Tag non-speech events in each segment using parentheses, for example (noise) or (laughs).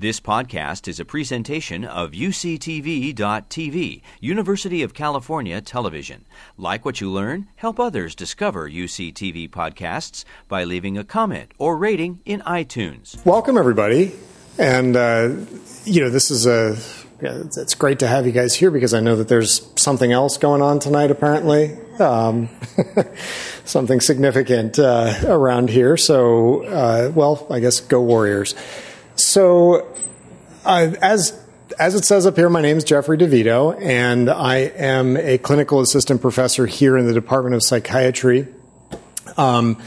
This podcast is a presentation of UCTV.tv, University of California Television. Like what you learn, help others discover UCTV podcasts by leaving a comment or rating in iTunes. Welcome, everybody. And, uh, you know, this is a, yeah, it's great to have you guys here because I know that there's something else going on tonight, apparently. Um, (laughs) something significant uh, around here. So, uh, well, I guess go Warriors. So, uh, as as it says up here, my name is Jeffrey DeVido, and I am a clinical assistant professor here in the Department of Psychiatry. Um,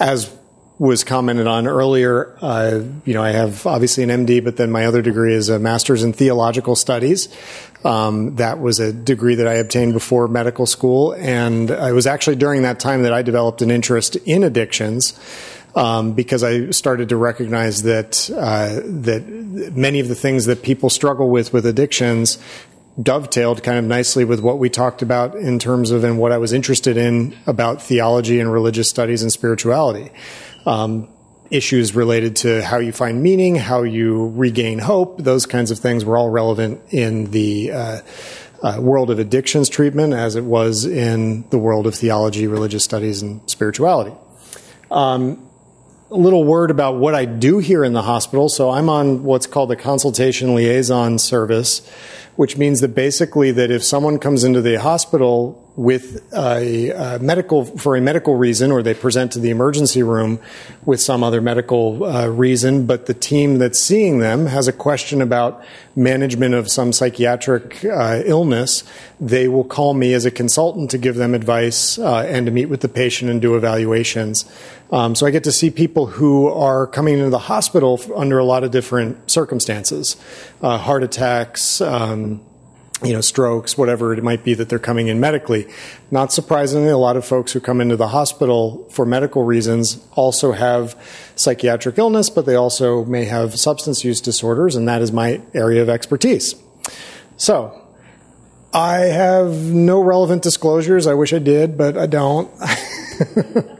as was commented on earlier, uh, you know, I have obviously an MD, but then my other degree is a master's in theological studies. Um, that was a degree that I obtained before medical school, and it was actually during that time that I developed an interest in addictions um, because I started to recognize that uh, that many of the things that people struggle with with addictions dovetailed kind of nicely with what we talked about in terms of and what I was interested in about theology and religious studies and spirituality. Um, issues related to how you find meaning, how you regain hope, those kinds of things were all relevant in the uh, uh, world of addictions treatment as it was in the world of theology, religious studies, and spirituality. Um, little word about what I do here in the hospital. So I'm on what's called the consultation liaison service, which means that basically that if someone comes into the hospital with a, a medical for a medical reason, or they present to the emergency room with some other medical uh, reason, but the team that's seeing them has a question about management of some psychiatric uh, illness, they will call me as a consultant to give them advice uh, and to meet with the patient and do evaluations. Um, so I get to see people who are coming into the hospital under a lot of different circumstances, uh, heart attacks. Um, you know, strokes, whatever it might be that they're coming in medically. Not surprisingly, a lot of folks who come into the hospital for medical reasons also have psychiatric illness, but they also may have substance use disorders, and that is my area of expertise. So, I have no relevant disclosures. I wish I did, but I don't. (laughs)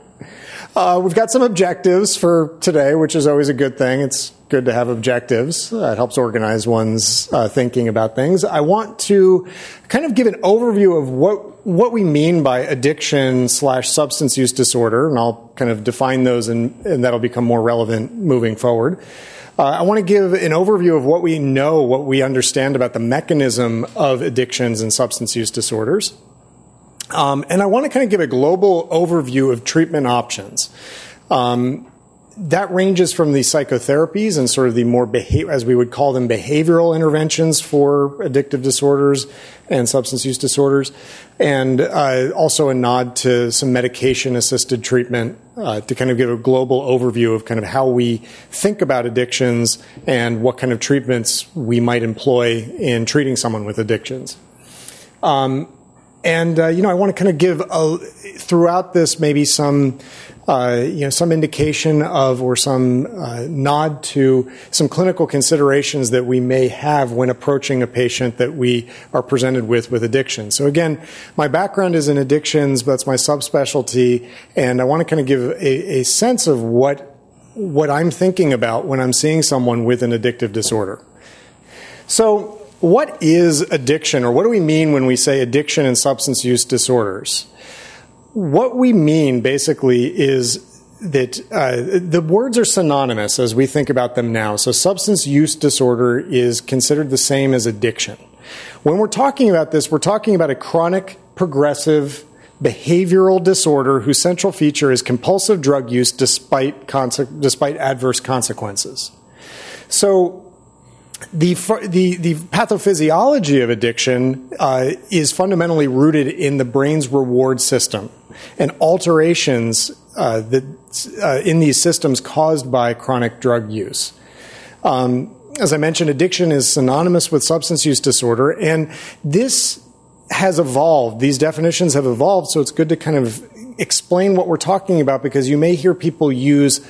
Uh, we've got some objectives for today, which is always a good thing. It's good to have objectives. Uh, it helps organize one's uh, thinking about things. I want to kind of give an overview of what what we mean by addiction slash substance use disorder, and I'll kind of define those, and, and that'll become more relevant moving forward. Uh, I want to give an overview of what we know, what we understand about the mechanism of addictions and substance use disorders. Um, and I want to kind of give a global overview of treatment options. Um, that ranges from the psychotherapies and sort of the more behavior, as we would call them, behavioral interventions for addictive disorders and substance use disorders, and uh, also a nod to some medication-assisted treatment uh, to kind of give a global overview of kind of how we think about addictions and what kind of treatments we might employ in treating someone with addictions. Um, and uh, you know, I want to kind of give a, throughout this maybe some uh, you know some indication of or some uh, nod to some clinical considerations that we may have when approaching a patient that we are presented with with addiction. So again, my background is in addictions, but that's my subspecialty, and I want to kind of give a, a sense of what what I'm thinking about when I'm seeing someone with an addictive disorder. So what is addiction, or what do we mean when we say addiction and substance use disorders? What we mean basically is that uh, the words are synonymous as we think about them now. So, substance use disorder is considered the same as addiction. When we're talking about this, we're talking about a chronic, progressive, behavioral disorder whose central feature is compulsive drug use despite, conse- despite adverse consequences. So, the, the, the pathophysiology of addiction uh, is fundamentally rooted in the brain's reward system and alterations uh, that, uh, in these systems caused by chronic drug use. Um, as I mentioned, addiction is synonymous with substance use disorder, and this has evolved. These definitions have evolved, so it's good to kind of explain what we're talking about because you may hear people use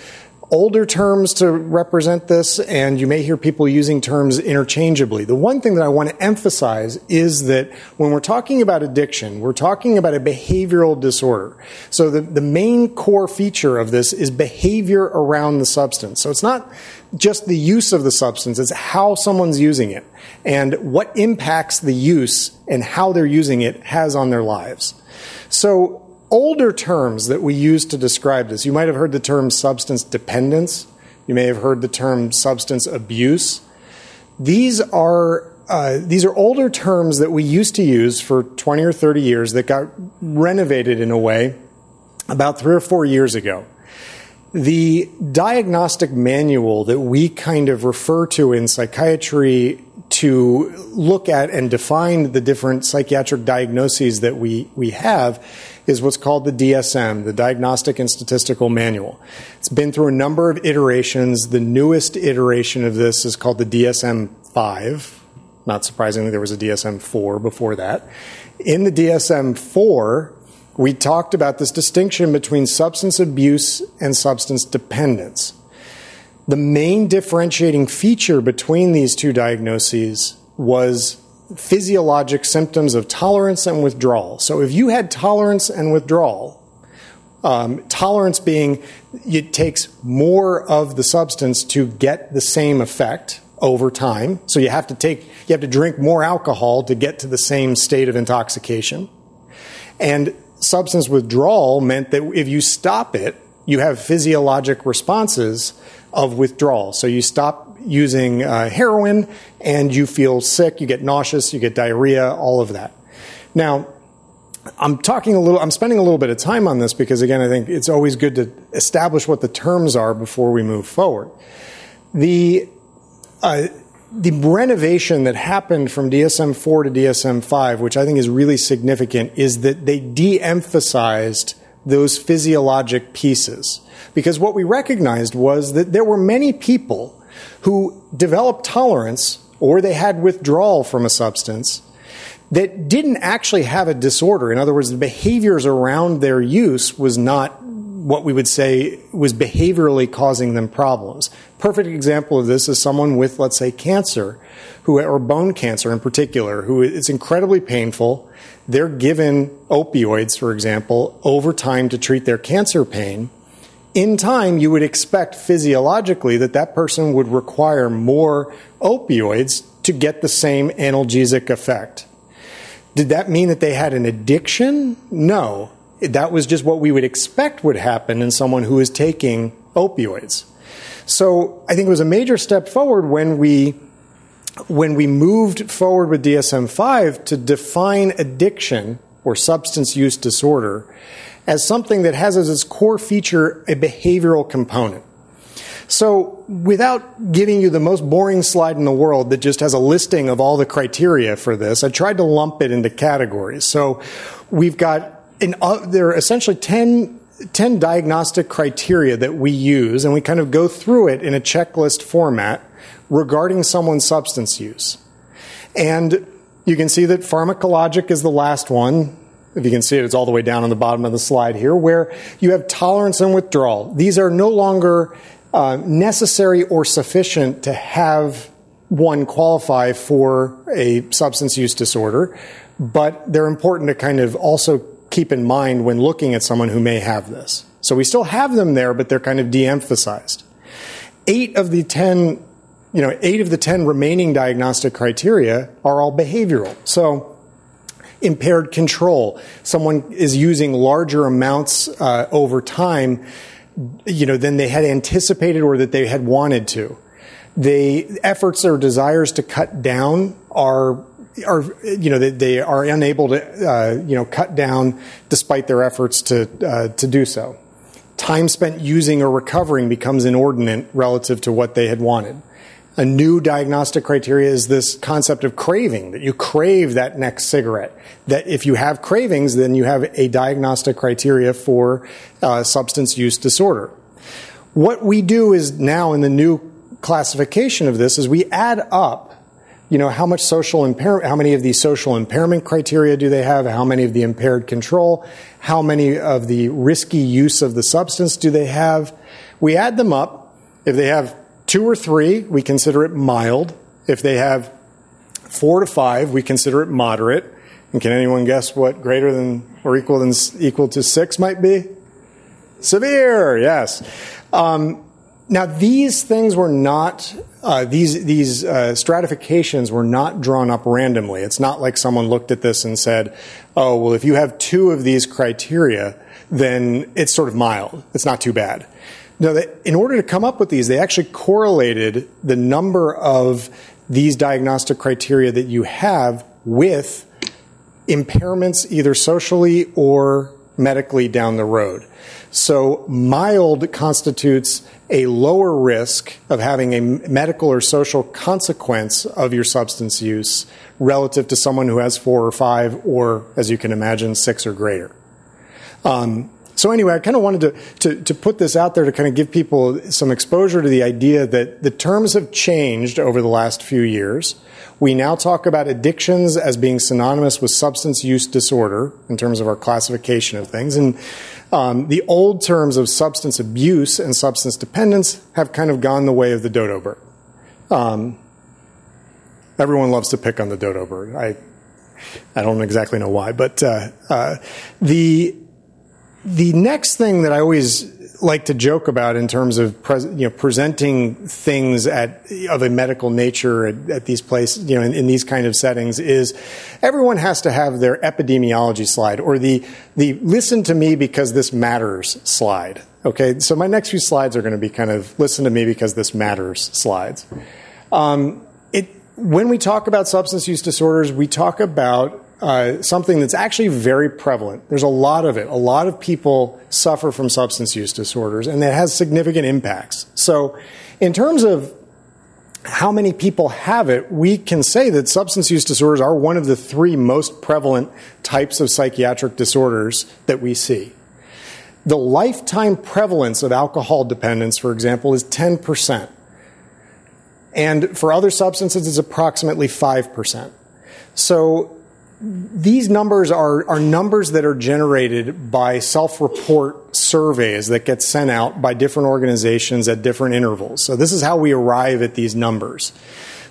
older terms to represent this, and you may hear people using terms interchangeably. The one thing that I want to emphasize is that when we're talking about addiction, we're talking about a behavioral disorder. So the, the main core feature of this is behavior around the substance. So it's not just the use of the substance, it's how someone's using it and what impacts the use and how they're using it has on their lives. So older terms that we use to describe this. You might have heard the term substance dependence. You may have heard the term substance abuse. These are uh, these are older terms that we used to use for 20 or 30 years that got renovated in a way about three or four years ago. The diagnostic manual that we kind of refer to in psychiatry to look at and define the different psychiatric diagnoses that we, we have is what's called the DSM, the Diagnostic and Statistical Manual. It's been through a number of iterations. The newest iteration of this is called the DSM 5. Not surprisingly, there was a DSM 4 before that. In the DSM 4, we talked about this distinction between substance abuse and substance dependence. The main differentiating feature between these two diagnoses was physiologic symptoms of tolerance and withdrawal. So if you had tolerance and withdrawal, um, tolerance being it takes more of the substance to get the same effect over time. So you have to take you have to drink more alcohol to get to the same state of intoxication. And substance withdrawal meant that if you stop it, you have physiologic responses of withdrawal. So you stop using uh, heroin and you feel sick, you get nauseous, you get diarrhea, all of that. Now, I'm talking a little, I'm spending a little bit of time on this because again, I think it's always good to establish what the terms are before we move forward. The, uh, the renovation that happened from DSM 4 to DSM 5, which I think is really significant, is that they de emphasized those physiologic pieces. Because what we recognized was that there were many people who developed tolerance or they had withdrawal from a substance that didn't actually have a disorder. In other words, the behaviors around their use was not what we would say was behaviorally causing them problems. Perfect example of this is someone with, let's say, cancer, who, or bone cancer in particular, who it's incredibly painful. They're given opioids, for example, over time to treat their cancer pain. In time, you would expect physiologically that that person would require more opioids to get the same analgesic effect. Did that mean that they had an addiction? No that was just what we would expect would happen in someone who is taking opioids. So I think it was a major step forward when we when we moved forward with DSM-5 to define addiction or substance use disorder as something that has as its core feature a behavioral component. So, without giving you the most boring slide in the world that just has a listing of all the criteria for this, I tried to lump it into categories. So, we've got in, uh, there are essentially 10, 10 diagnostic criteria that we use, and we kind of go through it in a checklist format regarding someone's substance use. And you can see that pharmacologic is the last one. If you can see it, it's all the way down on the bottom of the slide here, where you have tolerance and withdrawal. These are no longer uh, necessary or sufficient to have one qualify for a substance use disorder, but they're important to kind of also keep in mind when looking at someone who may have this. So we still have them there, but they're kind of de emphasized. Eight of the 10, you know, eight of the 10 remaining diagnostic criteria are all behavioral. So impaired control, someone is using larger amounts uh, over time, you know, than they had anticipated or that they had wanted to. The efforts or desires to cut down are are you know they, are unable to uh, you know cut down despite their efforts to uh, to do so. Time spent using or recovering becomes inordinate relative to what they had wanted. A new diagnostic criteria is this concept of craving that you crave that next cigarette. That if you have cravings, then you have a diagnostic criteria for uh, substance use disorder. What we do is now in the new classification of this is we add up you know, how much social impairment, how many of the social impairment criteria do they have? How many of the impaired control? How many of the risky use of the substance do they have? We add them up If they have two or three, we consider it mild. If they have four to five, we consider it moderate. And can anyone guess what greater than or equal than equal to six might be? Severe, yes. Um, now, these things were not, uh, these, these uh, stratifications were not drawn up randomly. It's not like someone looked at this and said, oh, well, if you have two of these criteria, then it's sort of mild. It's not too bad. No, in order to come up with these, they actually correlated the number of these diagnostic criteria that you have with impairments either socially or medically down the road. So mild constitutes a lower risk of having a medical or social consequence of your substance use relative to someone who has four or five, or as you can imagine, six or greater. Um, so anyway, I kind of wanted to, to, to, put this out there to kind of give people some exposure to the idea that the terms have changed over the last few years. We now talk about addictions as being synonymous with substance use disorder in terms of our classification of things. And um, the old terms of substance abuse and substance dependence have kind of gone the way of the dodo bird. Um, everyone loves to pick on the dodo bird. I, I don't exactly know why, but uh, uh, the the next thing that I always like to joke about in terms of you know presenting things at of a medical nature at, at these places you know in, in, these kind of settings is everyone has to have their epidemiology slide or the the listen to me because this matters slide. Okay. So my next few slides are going to be kind of listen to me because this matters slides. Um, it when we talk about substance use disorders we talk about uh, something that's actually very prevalent. There's a lot of it. A lot of people suffer from substance use disorders, and it has significant impacts. So, in terms of how many people have it, we can say that substance use disorders are one of the three most prevalent types of psychiatric disorders that we see. The lifetime prevalence of alcohol dependence, for example, is 10%. And for other substances, it's approximately 5%. So these numbers are, are numbers that are generated by self report surveys that get sent out by different organizations at different intervals. So, this is how we arrive at these numbers.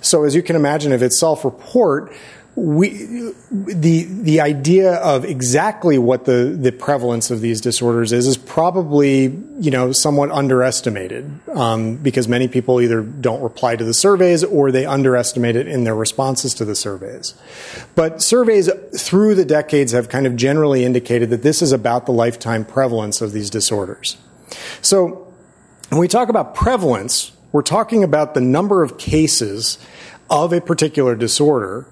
So, as you can imagine, if it's self report, we the the idea of exactly what the the prevalence of these disorders is is probably you know somewhat underestimated um, because many people either don't reply to the surveys or they underestimate it in their responses to the surveys. But surveys through the decades have kind of generally indicated that this is about the lifetime prevalence of these disorders. So when we talk about prevalence, we're talking about the number of cases of a particular disorder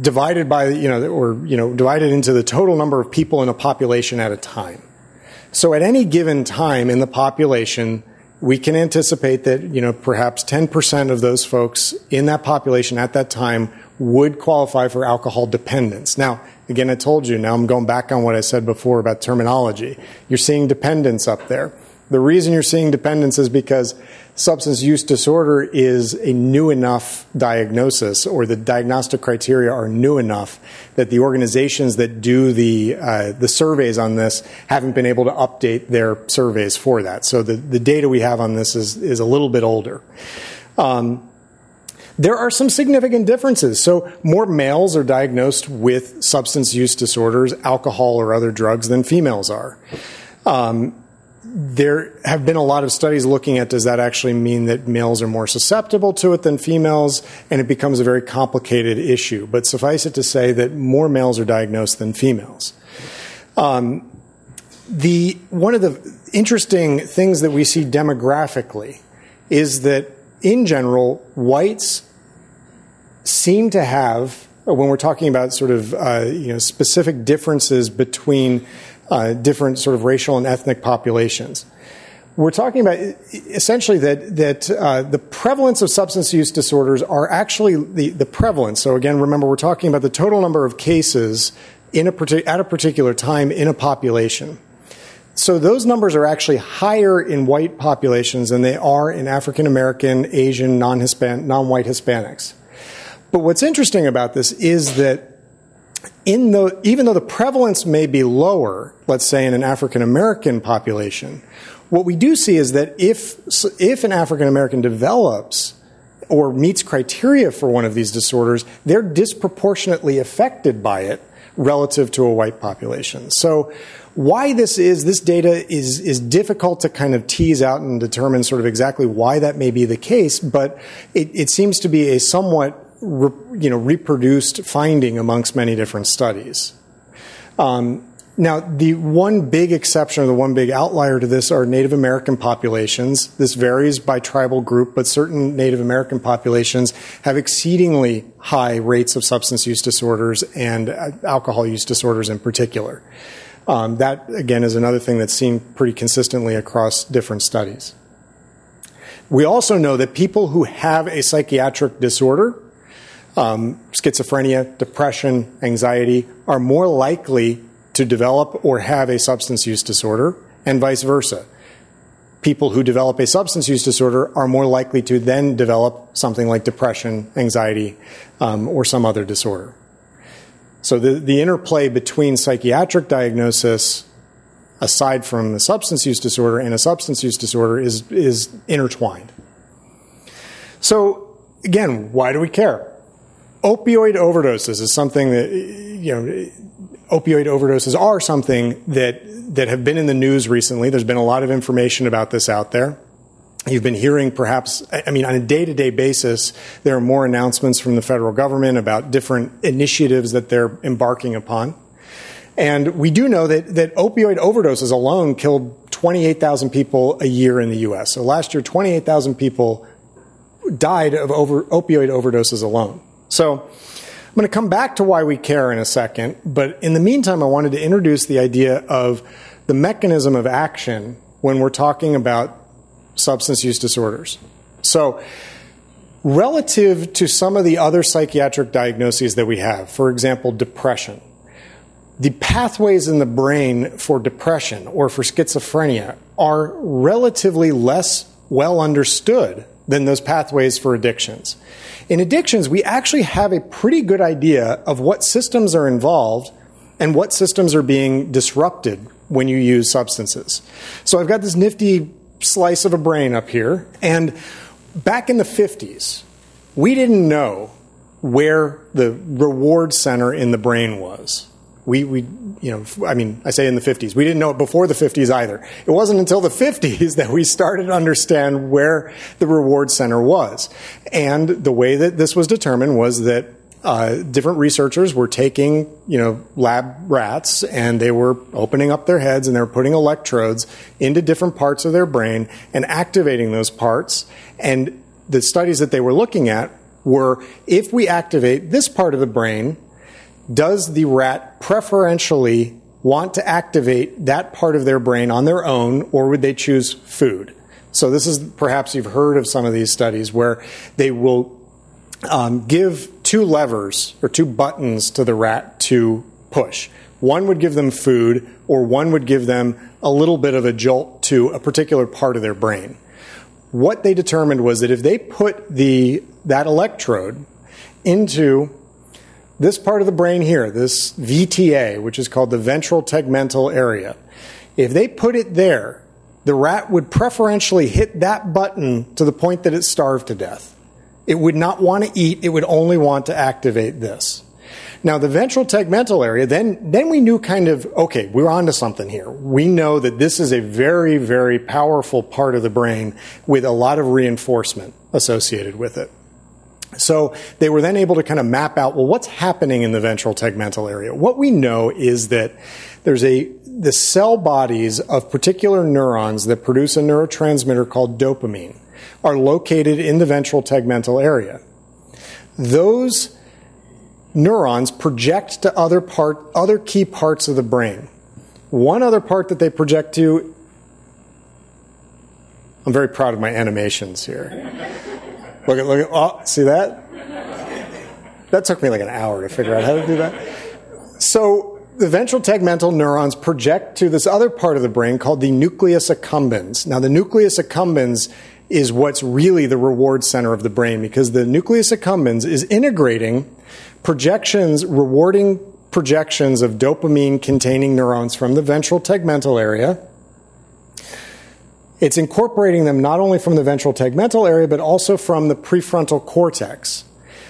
divided by, you know, or, you know, divided into the total number of people in a population at a time. So at any given time in the population, we can anticipate that, you know, perhaps 10% of those folks in that population at that time would qualify for alcohol dependence. Now, again, I told you, now I'm going back on what I said before about terminology. You're seeing dependence up there. The reason you're seeing dependence is because substance use disorder is a new enough diagnosis or the diagnostic criteria are new enough that the organizations that do the uh, the surveys on this haven't been able to update their surveys for that. So the, the data we have on this is is a little bit older. Um, there are some significant differences. So, more males are diagnosed with substance use disorders, alcohol or other drugs, than females are. Um, there have been a lot of studies looking at does that actually mean that males are more susceptible to it than females, and it becomes a very complicated issue. But suffice it to say that more males are diagnosed than females. Um, the one of the interesting things that we see demographically is that in general, whites seem to have, when we're talking about sort of uh, you know specific differences between uh, different sort of racial and ethnic populations. We're talking about essentially that that uh, the prevalence of substance use disorders are actually the, the prevalence. So again, remember we're talking about the total number of cases in a at a particular time in a population. So those numbers are actually higher in white populations than they are in African American, Asian, non-Hispan- non-white Hispanics. But what's interesting about this is that in the, even though the prevalence may be lower, let's say in an African American population, what we do see is that if, if an African American develops or meets criteria for one of these disorders, they're disproportionately affected by it relative to a white population. So, why this is, this data is, is difficult to kind of tease out and determine sort of exactly why that may be the case, but it, it seems to be a somewhat re, you know, reproduced finding amongst many different studies. Um, now, the one big exception or the one big outlier to this are Native American populations. This varies by tribal group, but certain Native American populations have exceedingly high rates of substance use disorders and uh, alcohol use disorders in particular. Um, that, again, is another thing that's seen pretty consistently across different studies. We also know that people who have a psychiatric disorder, um, schizophrenia, depression, anxiety, are more likely to develop or have a substance use disorder, and vice versa. People who develop a substance use disorder are more likely to then develop something like depression, anxiety, um, or some other disorder. So the, the interplay between psychiatric diagnosis, aside from the substance use disorder, and a substance use disorder is, is intertwined. So again, why do we care? Opioid overdoses is something that, you know, opioid overdoses are something that, that have been in the news recently. There's been a lot of information about this out there. You've been hearing perhaps, I mean, on a day to day basis, there are more announcements from the federal government about different initiatives that they're embarking upon. And we do know that, that opioid overdoses alone killed 28,000 people a year in the US. So last year, 28,000 people died of over, opioid overdoses alone. So I'm going to come back to why we care in a second, but in the meantime, I wanted to introduce the idea of the mechanism of action when we're talking about substance use disorders. So, relative to some of the other psychiatric diagnoses that we have, for example, depression, the pathways in the brain for depression or for schizophrenia are relatively less well understood than those pathways for addictions. In addictions, we actually have a pretty good idea of what systems are involved and what systems are being disrupted when you use substances. So I've got this nifty slice of a brain up here, and back in the 50s, we didn't know where the reward center in the brain was we, we, you know, I mean, I say in the 50s. We didn't know it before the 50s either. It wasn't until the 50s (laughs) that we started to understand where the reward center was. And the way that this was determined was that uh, different researchers were taking, you know, lab rats and they were opening up their heads and they were putting electrodes into different parts of their brain and activating those parts. And the studies that they were looking at were if we activate this part of the brain, does the rat preferentially want to activate that part of their brain on their own, or would they choose food? So, this is perhaps you've heard of some of these studies where they will um, give two levers or two buttons to the rat to push. One would give them food, or one would give them a little bit of a jolt to a particular part of their brain. What they determined was that if they put the, that electrode into this part of the brain here, this VTA, which is called the ventral tegmental area, if they put it there, the rat would preferentially hit that button to the point that it starved to death. It would not want to eat, it would only want to activate this. Now, the ventral tegmental area, then, then we knew kind of, okay, we're onto something here. We know that this is a very, very powerful part of the brain with a lot of reinforcement associated with it. So they were then able to kind of map out, well, what's happening in the ventral tegmental area? What we know is that there's a, the cell bodies of particular neurons that produce a neurotransmitter called dopamine are located in the ventral tegmental area. Those neurons project to other part, other key parts of the brain. One other part that they project to, I'm very proud of my animations here. Look at, look at, oh, see that? That took me like an hour to figure out how to do that. So, the ventral tegmental neurons project to this other part of the brain called the nucleus accumbens. Now, the nucleus accumbens is what's really the reward center of the brain because the nucleus accumbens is integrating projections, rewarding projections of dopamine containing neurons from the ventral tegmental area It's incorporating them not only from the ventral tegmental area, but also from the prefrontal cortex.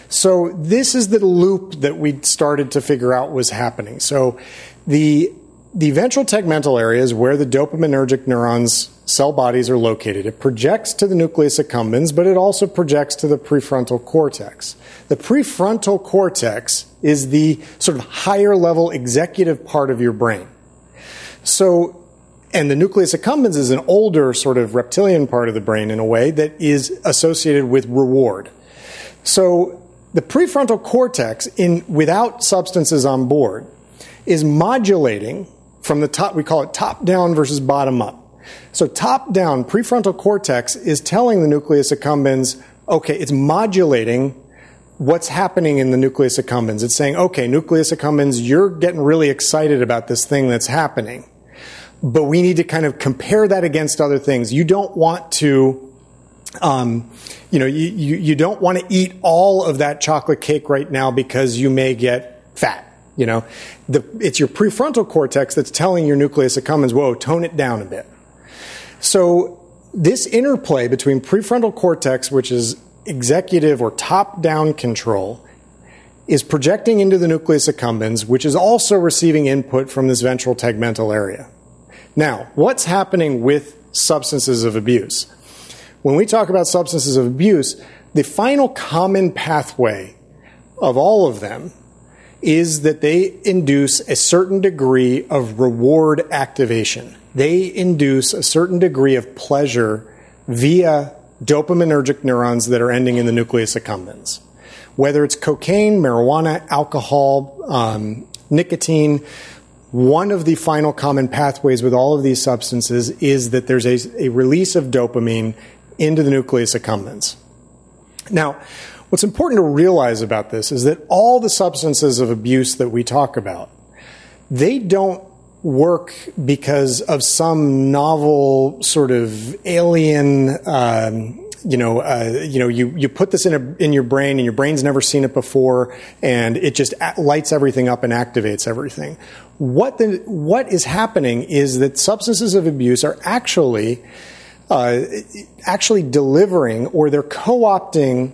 So this is the loop that we started to figure out was happening. So the the ventral tegmental area is where the dopaminergic neurons cell bodies are located. It projects to the nucleus accumbens, but it also projects to the prefrontal cortex. The prefrontal cortex is the sort of higher level executive part of your brain. So, and the nucleus accumbens is an older sort of reptilian part of the brain in a way that is associated with reward. So the prefrontal cortex, in, without substances on board, is modulating from the top, we call it top down versus bottom up. So top down, prefrontal cortex is telling the nucleus accumbens, okay, it's modulating what's happening in the nucleus accumbens. It's saying, okay, nucleus accumbens, you're getting really excited about this thing that's happening. But we need to kind of compare that against other things. You don't want to um, you know, you, you, you don't want to eat all of that chocolate cake right now because you may get fat. You know, the, it's your prefrontal cortex that's telling your nucleus accumbens, whoa, tone it down a bit. So this interplay between prefrontal cortex, which is executive or top-down control, is projecting into the nucleus accumbens, which is also receiving input from this ventral tegmental area. Now, what's happening with substances of abuse? When we talk about substances of abuse, the final common pathway of all of them is that they induce a certain degree of reward activation. They induce a certain degree of pleasure via dopaminergic neurons that are ending in the nucleus accumbens. Whether it's cocaine, marijuana, alcohol, um, nicotine, one of the final common pathways with all of these substances is that there's a, a release of dopamine into the nucleus accumbens. Now, what's important to realize about this is that all the substances of abuse that we talk about, they don't work because of some novel sort of alien um, you know, uh, you know, you, you put this in a, in your brain and your brain's never seen it before and it just lights everything up and activates everything. What the, what is happening is that substances of abuse are actually uh, actually delivering or they're co-opting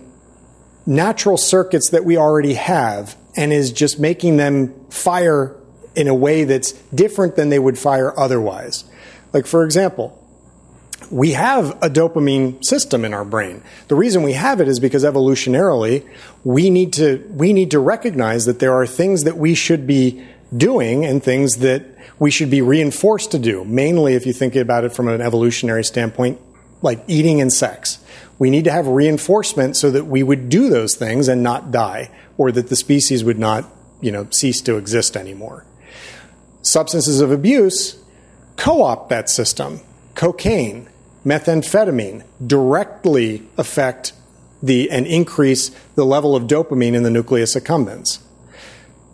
natural circuits that we already have and is just making them fire in a way that's different than they would fire otherwise. Like, for example, we have a dopamine system in our brain. The reason we have it is because evolutionarily, we need to, we need to recognize that there are things that we should be doing and things that we should be reinforced to do. Mainly, if you think about it from an evolutionary standpoint, like eating and sex. We need to have reinforcement so that we would do those things and not die, or that the species would not, you know, cease to exist anymore. Substances of abuse co opt that system. Cocaine, methamphetamine directly affect the and increase the level of dopamine in the nucleus accumbens.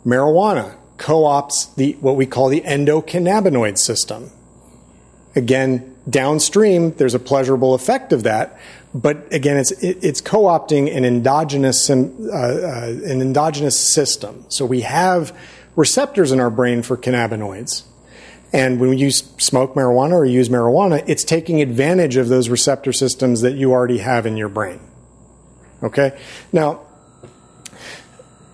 Marijuana co-opts the what we call the endocannabinoid system. Again, downstream, there's a pleasurable effect of that, but again, it's it's co-opting an endogenous uh, uh, an endogenous system. So we have receptors in our brain for cannabinoids. And when you smoke marijuana or use marijuana, it's taking advantage of those receptor systems that you already have in your brain. Okay? Now,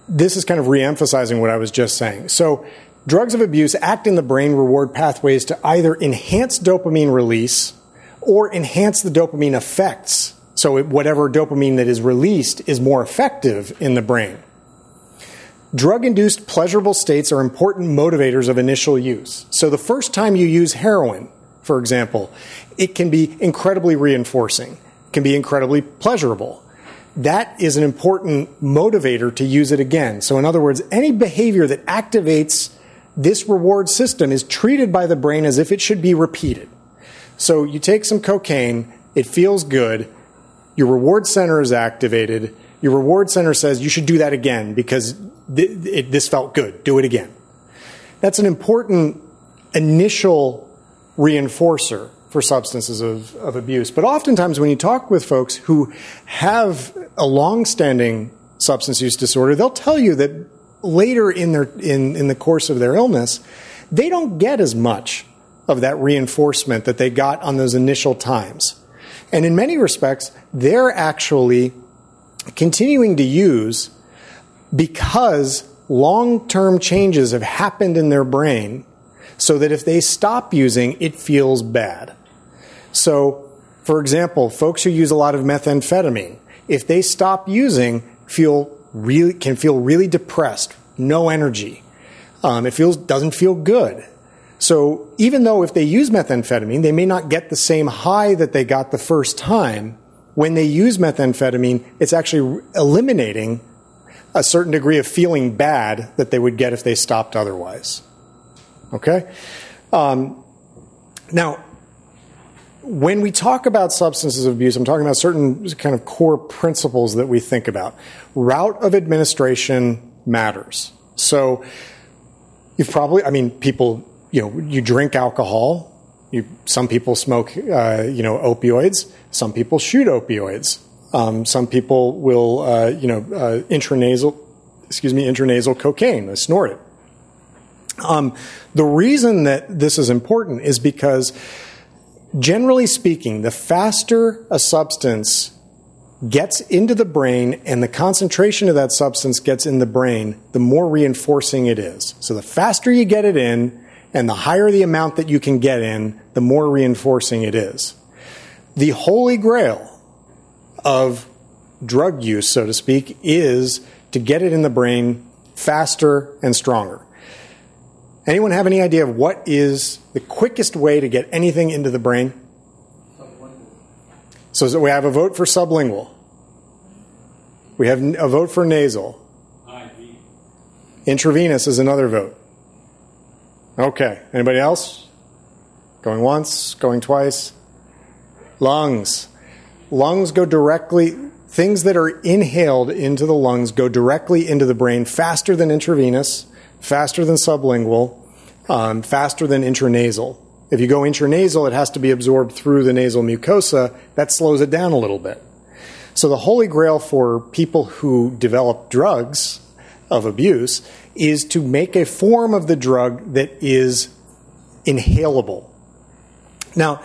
this is kind of re-emphasizing what I was just saying. So drugs of abuse act in the brain reward pathways to either enhance dopamine release or enhance the dopamine effects. So whatever dopamine that is released is more effective in the brain. Drug induced pleasurable states are important motivators of initial use. So the first time you use heroin, for example, it can be incredibly reinforcing, can be incredibly pleasurable that is an important motivator to use it again. So, in other words, any behavior that activates this reward system is treated by the brain as if it should be repeated. So, you take some cocaine, it feels good, your reward center is activated, your reward center says you should do that again because th- it, this felt good, do it again. That's an important initial reinforcer for substances of, of abuse. But oftentimes, when you talk with folks who have a long-standing substance use disorder, they'll tell you that later in their in, in the course of their illness, they don't get as much of that reinforcement that they got on those initial times. And in many respects, they're actually continuing to use because long term changes have happened in their brain so that if they stop using, it feels bad. So, for example, folks who use a lot of methamphetamine, if they stop using, feel really can feel really depressed, no energy. Um, it feels doesn't feel good. So even though if they use methamphetamine, they may not get the same high that they got the first time. When they use methamphetamine, it's actually eliminating a certain degree of feeling bad that they would get if they stopped otherwise. Okay? Um, now, when we talk about substances of abuse, I'm talking about certain kind of core principles that we think about. Route of administration matters. So, you've probably, I mean, people, you know, you drink alcohol. You, some people smoke, uh, you know, opioids. Some people shoot opioids. Um, some people will, uh, you know, uh, intranasal, excuse me, intranasal cocaine. They snort it. Um, the reason that this is important is because, generally speaking, the faster a substance gets into the brain and the concentration of that substance gets in the brain, the more reinforcing it is. So the faster you get it in and the higher the amount that you can get in, the more reinforcing it is. The holy grail of drug use, so to speak, is to get it in the brain faster and stronger. Anyone have any idea of what is the quickest way to get anything into the brain? So we have a vote for sublingual. We have a vote for nasal. Intravenous is another vote. Okay. Anybody else? Going once, going twice. Lungs. Lungs go directly, things that are inhaled into the lungs go directly into the brain faster than intravenous, faster than sublingual, um, faster than intranasal. If you go intranasal, it has to be absorbed through the nasal mucosa. That slows it down a little bit. So, the holy grail for people who develop drugs of abuse is to make a form of the drug that is inhalable. Now,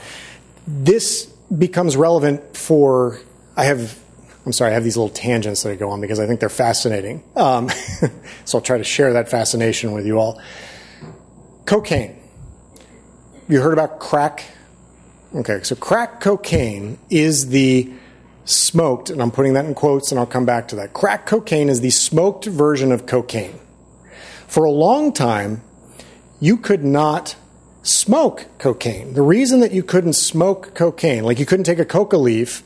this becomes relevant for, I have, I'm sorry, I have these little tangents that I go on because I think they're fascinating. Um, (laughs) so I'll try to share that fascination with you all. Cocaine. You heard about crack? Okay, so crack cocaine is the smoked, and I'm putting that in quotes and I'll come back to that. Crack cocaine is the smoked version of cocaine. For a long time, you could not smoke cocaine. The reason that you couldn't smoke cocaine, like you couldn't take a coca leaf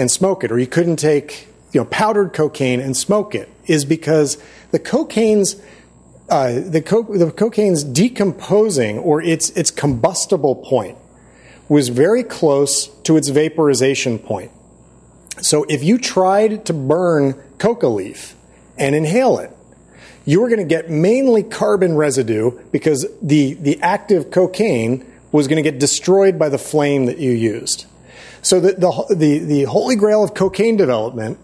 and smoke it, or you couldn't take you know, powdered cocaine and smoke it, is because the cocaine's uh, the, co- the cocaine's decomposing or its, its combustible point was very close to its vaporization point. So if you tried to burn coca leaf and inhale it, you were going to get mainly carbon residue because the, the active cocaine was going to get destroyed by the flame that you used. So the, the, the, the holy grail of cocaine development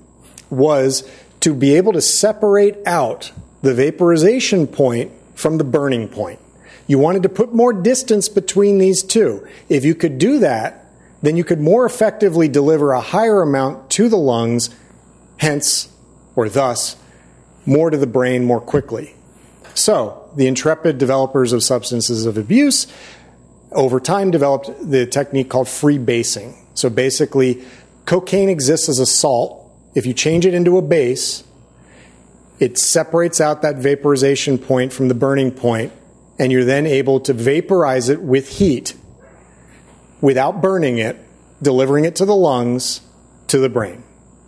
was to be able to separate out the vaporization point from the burning point. You wanted to put more distance between these two. If you could do that, then you could more effectively deliver a higher amount to the lungs, hence, or thus, more to the brain more quickly. So, the intrepid developers of substances of abuse over time developed the technique called free basing. So, basically, cocaine exists as a salt. If you change it into a base, it separates out that vaporization point from the burning point, and you're then able to vaporize it with heat without burning it, delivering it to the lungs, to the brain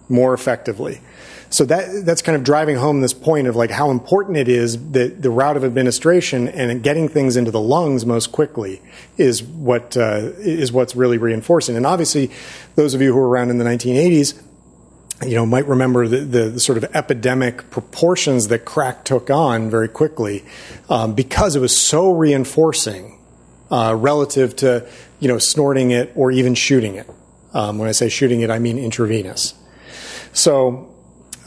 more effectively. So that that's kind of driving home this point of like how important it is that the route of administration and getting things into the lungs most quickly is what uh, is what's really reinforcing. And obviously, those of you who were around in the 1980s you know, might remember the, the, the, sort of epidemic proportions that crack took on very quickly um, because it was so reinforcing uh, relative to, you know, snorting it or even shooting it. Um, when I say shooting it, I mean intravenous. So,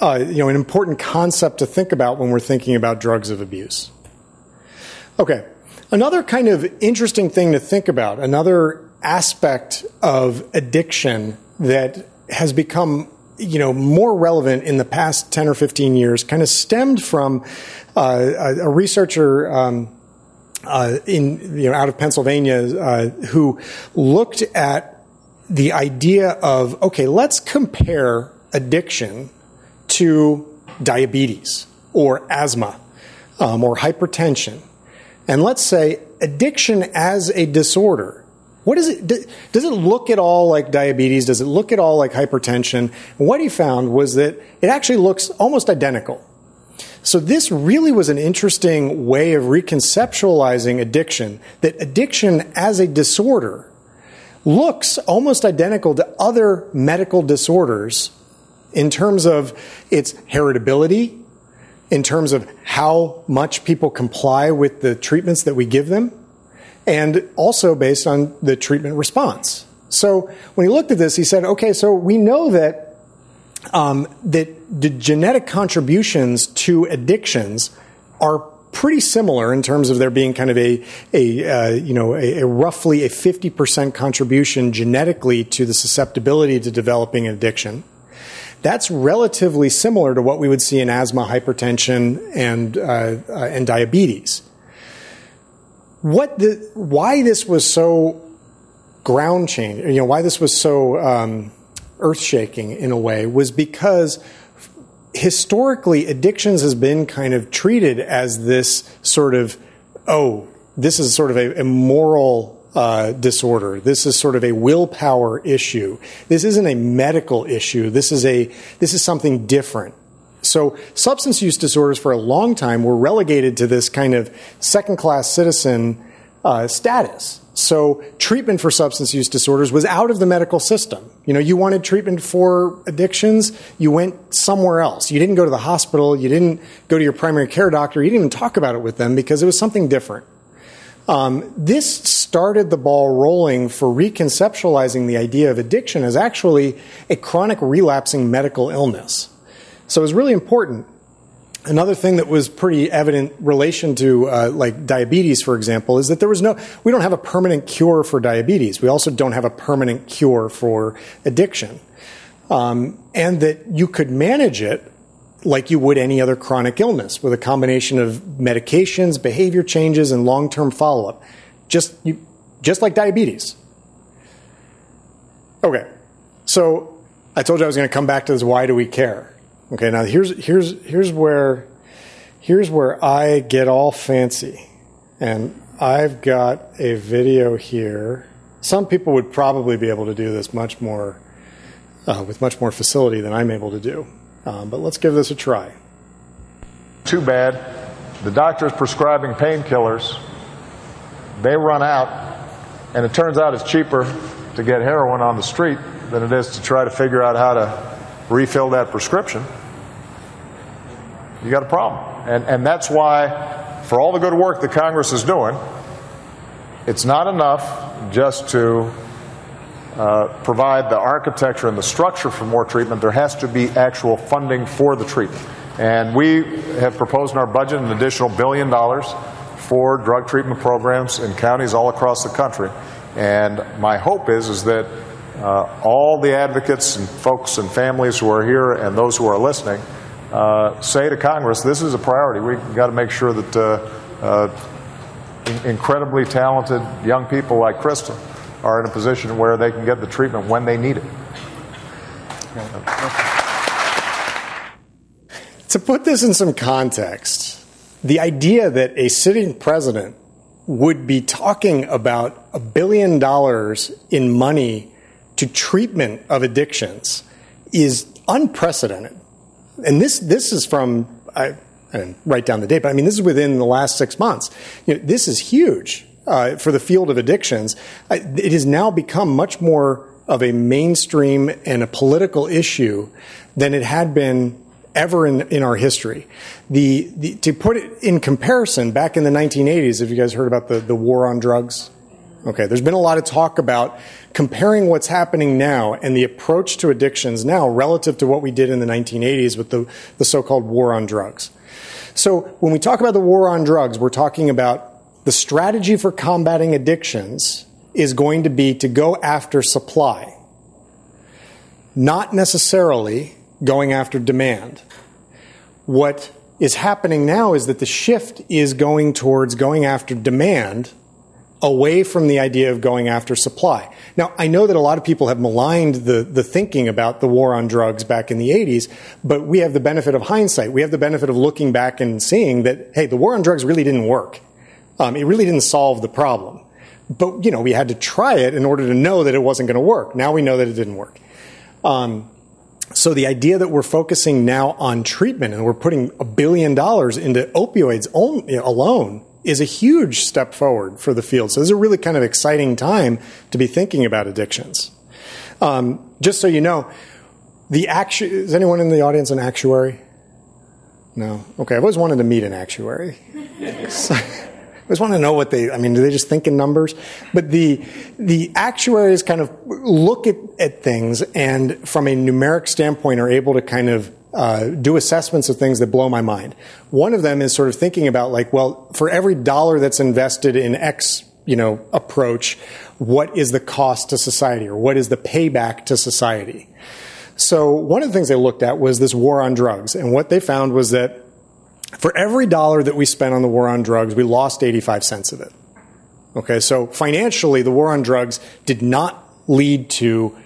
uh, you know, an important concept to think about when we're thinking about drugs of abuse. Okay, Another kind of interesting thing to think about, another aspect of addiction that has become you know more relevant in the past 10 or 15 years kind of stemmed from uh, a, researcher um, uh, in you know out of Pennsylvania uh, who looked at the idea of okay let's compare addiction to diabetes or asthma um, or hypertension and let's say addiction as a disorder what is it? Does it look at all like diabetes? Does it look at all like hypertension? What he found was that it actually looks almost identical. So this really was an interesting way of reconceptualizing addiction, that addiction as a disorder looks almost identical to other medical disorders in terms of its heritability, in terms of how much people comply with the treatments that we give them, and also based on the treatment response. So when he looked at this, he said, okay, so we know that um, that the genetic contributions to addictions are pretty similar in terms of there being kind of a, a uh, you know a, a roughly a 50% contribution genetically to the susceptibility to developing an addiction. That's relatively similar to what we would see in asthma, hypertension, and uh, uh, and diabetes. What the why this was so ground changing, you know, why this was so um, earth shaking in a way was because historically addictions has been kind of treated as this sort of oh this is sort of a, a moral uh, disorder. This is sort of a willpower issue. This isn't a medical issue. This is a this is something different. So substance use disorders for a long time were relegated to this kind of second class citizen uh, status. So treatment for substance use disorders was out of the medical system. You know, you wanted treatment for addictions, you went somewhere else. You didn't go to the hospital, you didn't go to your primary care doctor, you didn't even talk about it with them because it was something different. Um, this started the ball rolling for reconceptualizing the idea of addiction as actually a chronic relapsing medical illness. So it was really important. Another thing that was pretty evident relation to uh, like diabetes, for example, is that there was no, we don't have a permanent cure for diabetes. We also don't have a permanent cure for addiction. Um, and that you could manage it like you would any other chronic illness with a combination of medications, behavior changes, and long term follow up. Just, just like diabetes. Okay, so I told you I was going to come back to this why do we care? Okay, now here's here's here's where here's where I get all fancy. And I've got a video here. Some people would probably be able to do this much more uh, with much more facility than I'm able to do. Um, but let's give this a try. Too bad. The doctor's prescribing painkillers. They run out, and it turns out it's cheaper to get heroin on the street than it is to try to figure out how to refill that prescription you got a problem. And, and that's why, for all the good work that Congress is doing, it's not enough just to uh, provide the architecture and the structure for more treatment. There has to be actual funding for the treatment. And we have proposed in our budget an additional billion dollars for drug treatment programs in counties all across the country. And my hope is, is that uh, all the advocates and folks and families who are here and those who are listening uh, say to Congress, this is a priority. We've got to make sure that uh, uh, incredibly talented young people like Krista are in a position where they can get the treatment when they need it. To put this in some context, the idea that a sitting president would be talking about a billion dollars in money to treatment of addictions is unprecedented and this this is from I, I didn't write down the date, but I mean this is within the last six months. You know, this is huge uh, for the field of addictions. it has now become much more of a mainstream and a political issue than it had been ever in, in our history. The, the, to put it in comparison, back in the 1980s, have you guys heard about the, the war on drugs? Okay, there's been a lot of talk about comparing what's happening now and the approach to addictions now relative to what we did in the 1980s with the, the so called war on drugs. So when we talk about the war on drugs, we're talking about the strategy for combating addictions is going to be to go after supply, not necessarily going after demand. What is happening now is that the shift is going towards going after demand away from the idea of going after supply. Now, I know that a lot of people have maligned the, the thinking about the war on drugs back in the 80s, but we have the benefit of hindsight. We have the benefit of looking back and seeing that, hey, the war on drugs really didn't work. Um, it really didn't solve the problem. But, you know, we had to try it in order to know that it wasn't going to work. Now we know that it didn't work. Um, so the idea that we're focusing now on treatment and we're putting a billion dollars into opioids alone is a huge step forward for the field. So this is a really kind of exciting time to be thinking about addictions. Um, just so you know, the actu- is anyone in the audience an actuary? No. Okay, I've always wanted to meet an actuary. (laughs) I just want to know what they, I mean, do they just think in numbers? But the, the actuaries kind of look at, at things and from a numeric standpoint are able to kind of uh, do assessments of things that blow my mind. One of them is sort of thinking about like, well, for every dollar that's invested in X, you know, approach, what is the cost to society or what is the payback to society? So one of the things they looked at was this war on drugs. And what they found was that for every dollar that we spent on the war on drugs, we lost 85 cents of it. Okay, so financially, the war on drugs did not lead to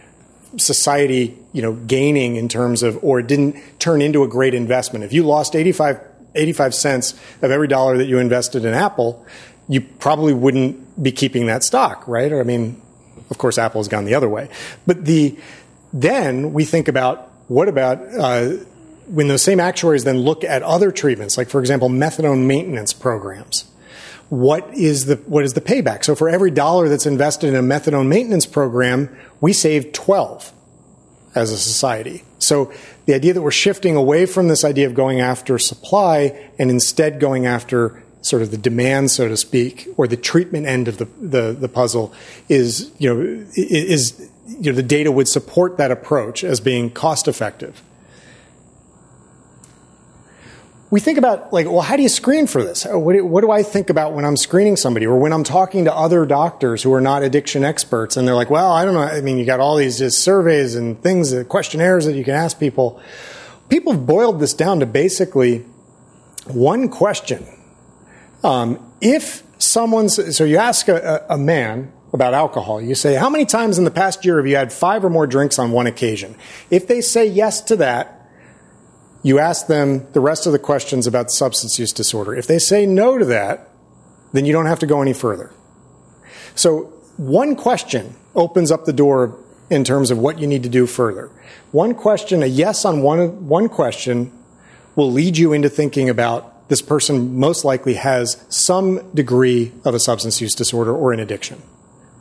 society, you know, gaining in terms of, or it didn't turn into a great investment. If you lost 85, 85 cents of every dollar that you invested in Apple, you probably wouldn't be keeping that stock, right? Or, I mean, of course, Apple has gone the other way. But the, then we think about what about, uh, when those same actuaries then look at other treatments, like for example, methadone maintenance programs, what is the what is the payback? So for every dollar that's invested in a methadone maintenance program, we save 12 as a society. So the idea that we're shifting away from this idea of going after supply and instead going after sort of the demand, so to speak, or the treatment end of the, the, the puzzle is, you know, is, you know, the data would support that approach as being cost effective we think about like, well, how do you screen for this? What do, I think about when I'm screening somebody or when I'm talking to other doctors who are not addiction experts and they're like, well, I don't know. I mean, you got all these just surveys and things, uh, questionnaires that you can ask people. People have boiled this down to basically one question. Um, if someone's, so you ask a, a man about alcohol, you say, how many times in the past year have you had five or more drinks on one occasion? If they say yes to that, you ask them the rest of the questions about substance use disorder. If they say no to that, then you don't have to go any further. So one question opens up the door in terms of what you need to do further. One question, a yes on one, one question will lead you into thinking about this person most likely has some degree of a substance use disorder or an addiction.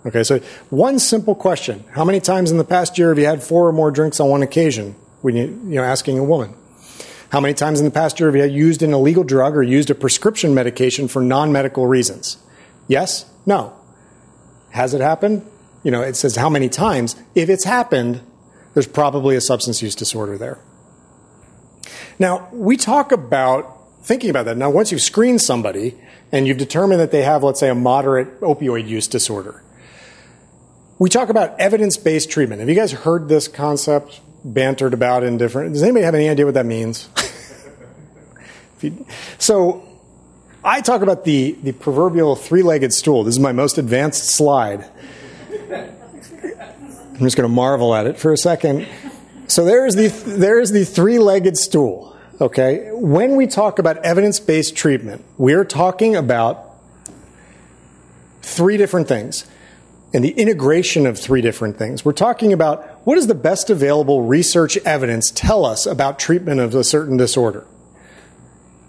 Okay, so one simple question. How many times in the past year have you had four or more drinks on one occasion when you, you know, asking a woman? How many times in the past year have you used an illegal drug or used a prescription medication for non medical reasons? Yes? No? Has it happened? You know, it says how many times. If it's happened, there's probably a substance use disorder there. Now, we talk about thinking about that. Now, once you've screened somebody and you've determined that they have, let's say, a moderate opioid use disorder, we talk about evidence based treatment. Have you guys heard this concept bantered about in different? Does anybody have any idea what that means? (laughs) so I talk about the, the proverbial three legged stool. This is my most advanced slide. I'm just going to marvel at it for a second. So there's the, there's the three legged stool. Okay? When we talk about evidence based treatment, we're talking about three different things and the integration of three different things. We're talking about what does the best available research evidence tell us about treatment of a certain disorder?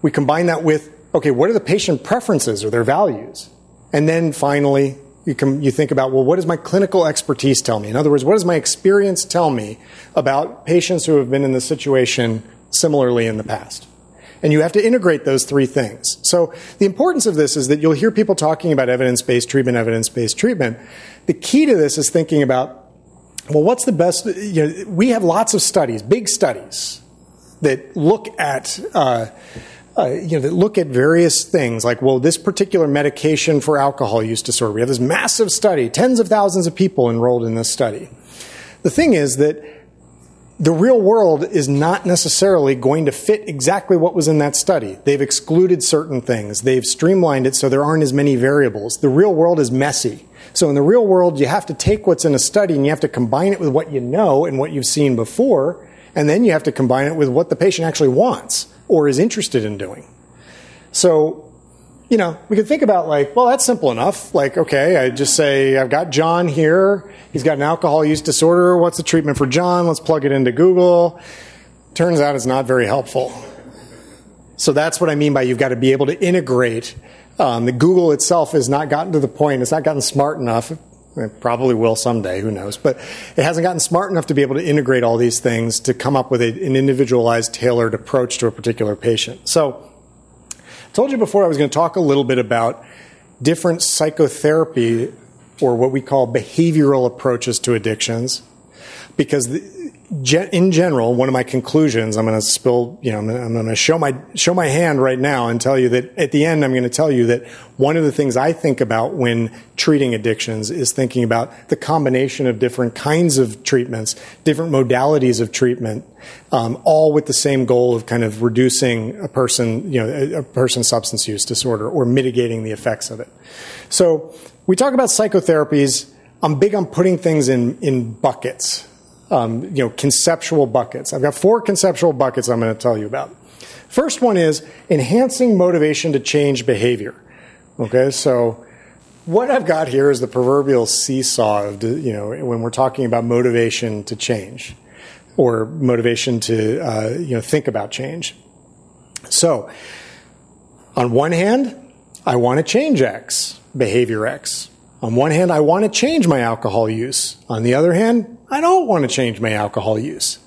We combine that with, okay, what are the patient preferences or their values? And then finally, you, can, you think about, well, what does my clinical expertise tell me? In other words, what does my experience tell me about patients who have been in this situation similarly in the past? And you have to integrate those three things. So the importance of this is that you'll hear people talking about evidence-based treatment, evidence-based treatment. The key to this is thinking about, well, what's the best? You know, we have lots of studies, big studies, that look at uh, uh, you know, that look at various things like, well, this particular medication for alcohol use disorder. We have this massive study, tens of thousands of people enrolled in this study. The thing is that the real world is not necessarily going to fit exactly what was in that study. They've excluded certain things. They've streamlined it so there aren't as many variables. The real world is messy. So in the real world, you have to take what's in a study and you have to combine it with what you know and what you've seen before, and then you have to combine it with what the patient actually wants or is interested in doing. So, you know, we could think about like, well, that's simple enough. Like, okay, I just say, I've got John here. He's got an alcohol use disorder. What's the treatment for John? Let's plug it into Google. Turns out it's not very helpful. So that's what I mean by you've got to be able to integrate. Um, the Google itself has not gotten to the point, it's not gotten smart enough. It probably will someday, who knows? But it hasn't gotten smart enough to be able to integrate all these things to come up with a, an individualized, tailored approach to a particular patient. So, I told you before I was going to talk a little bit about different psychotherapy or what we call behavioral approaches to addictions because in general, one of my conclusions, I'm going to spill, you know, I'm going to show my, show my hand right now and tell you that at the end, I'm going to tell you that one of the things I think about when treating addictions is thinking about the combination of different kinds of treatments, different modalities of treatment, um, all with the same goal of kind of reducing a person, you know, a, a person's substance use disorder or mitigating the effects of it. So we talk about psychotherapies. I'm big on putting things in, in buckets um, you know, conceptual buckets. I've got four conceptual buckets I'm going to tell you about. First one is enhancing motivation to change behavior. Okay, so what I've got here is the proverbial seesaw of, you know, when we're talking about motivation to change or motivation to, uh, you know, think about change. So, on one hand, I want to change X, behavior X. On one hand, I want to change my alcohol use. On the other hand, I don't want to change my alcohol use.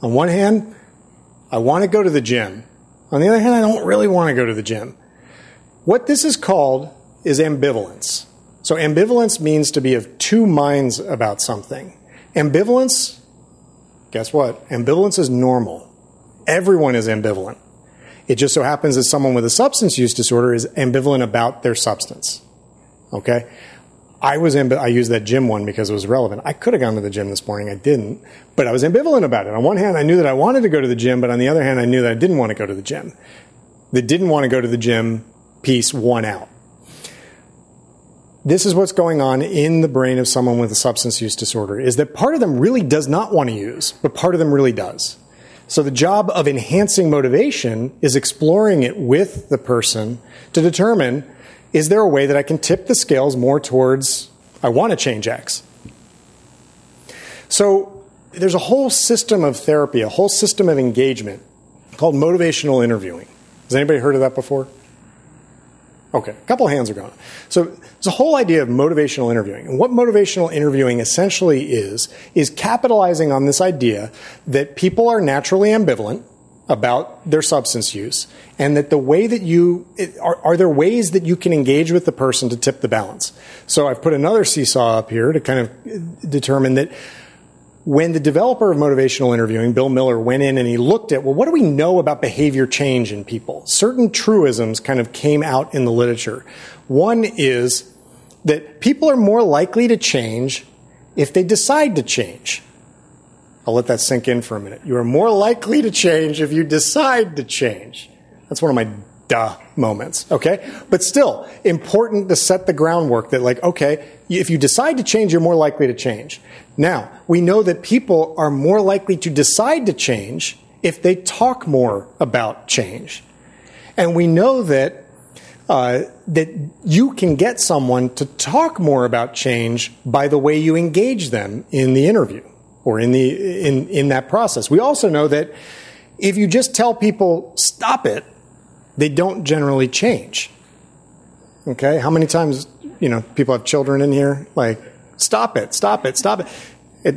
On one hand, I want to go to the gym. On the other hand, I don't really want to go to the gym. What this is called is ambivalence. So, ambivalence means to be of two minds about something. Ambivalence, guess what? Ambivalence is normal. Everyone is ambivalent. It just so happens that someone with a substance use disorder is ambivalent about their substance. Okay? I was ambi- I used that gym one because it was relevant. I could have gone to the gym this morning. I didn't, but I was ambivalent about it. On one hand, I knew that I wanted to go to the gym, but on the other hand, I knew that I didn't want to go to the gym. The didn't want to go to the gym piece won out. This is what's going on in the brain of someone with a substance use disorder is that part of them really does not want to use, but part of them really does. So the job of enhancing motivation is exploring it with the person to determine is there a way that I can tip the scales more towards I want to change X? So there's a whole system of therapy, a whole system of engagement called motivational interviewing. Has anybody heard of that before? Okay, a couple hands are gone. So there's a whole idea of motivational interviewing. And what motivational interviewing essentially is, is capitalizing on this idea that people are naturally ambivalent about their substance use and that the way that you are, are, there ways that you can engage with the person to tip the balance? So i've put another seesaw up here to kind of determine that when the developer of motivational interviewing bill miller went in and he looked at well what do we know about behavior change in people? Certain truisms kind of came out in the literature. One is that people are more likely to change if they decide to change I'll let that sink in for a minute. You are more likely to change if you decide to change. That's one of my duh moments, okay? But still, important to set the groundwork that, like, okay, if you decide to change, you're more likely to change. Now, we know that people are more likely to decide to change if they talk more about change. And we know that uh, that you can get someone to talk more about change by the way you engage them in the interview or in the in in that process. We also know that if you just tell people stop it, they don't generally change. Okay? How many times, you know, people have children in here like stop it, stop it, stop it. It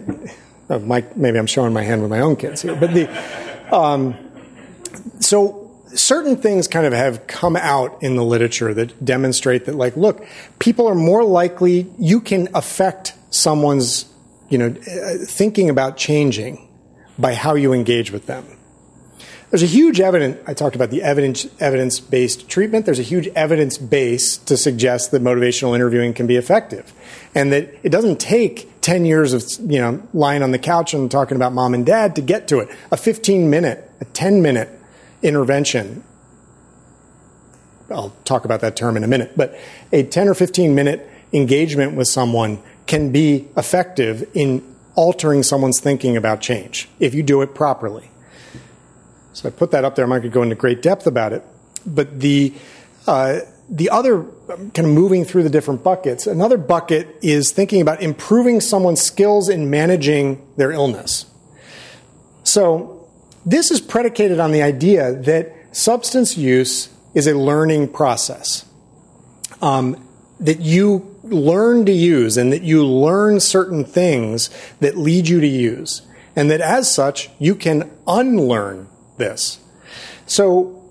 oh, my, maybe I'm showing my hand with my own kids here, but the um, so certain things kind of have come out in the literature that demonstrate that like look people are more likely you can affect someone's you know, uh, thinking about changing by how you engage with them. There's a huge evidence, I talked about the evidence, evidence-based treatment. There's a huge evidence base to suggest that motivational interviewing can be effective. And that it doesn't take 10 years of, you know, lying on the couch and talking about mom and dad to get to it. A 15 minute, a 10 minute intervention. I'll talk about that term in a minute, but a 10 or 15 minute engagement with someone can be effective in altering someone's thinking about change if you do it properly. So I put that up there. I'm not going to go into great depth about it. But the, uh, the other, kind of moving through the different buckets, another bucket is thinking about improving someone's skills in managing their illness. So this is predicated on the idea that substance use is a learning process. Um, that you learn to use and that you learn certain things that lead you to use. And that as such, you can unlearn this. So,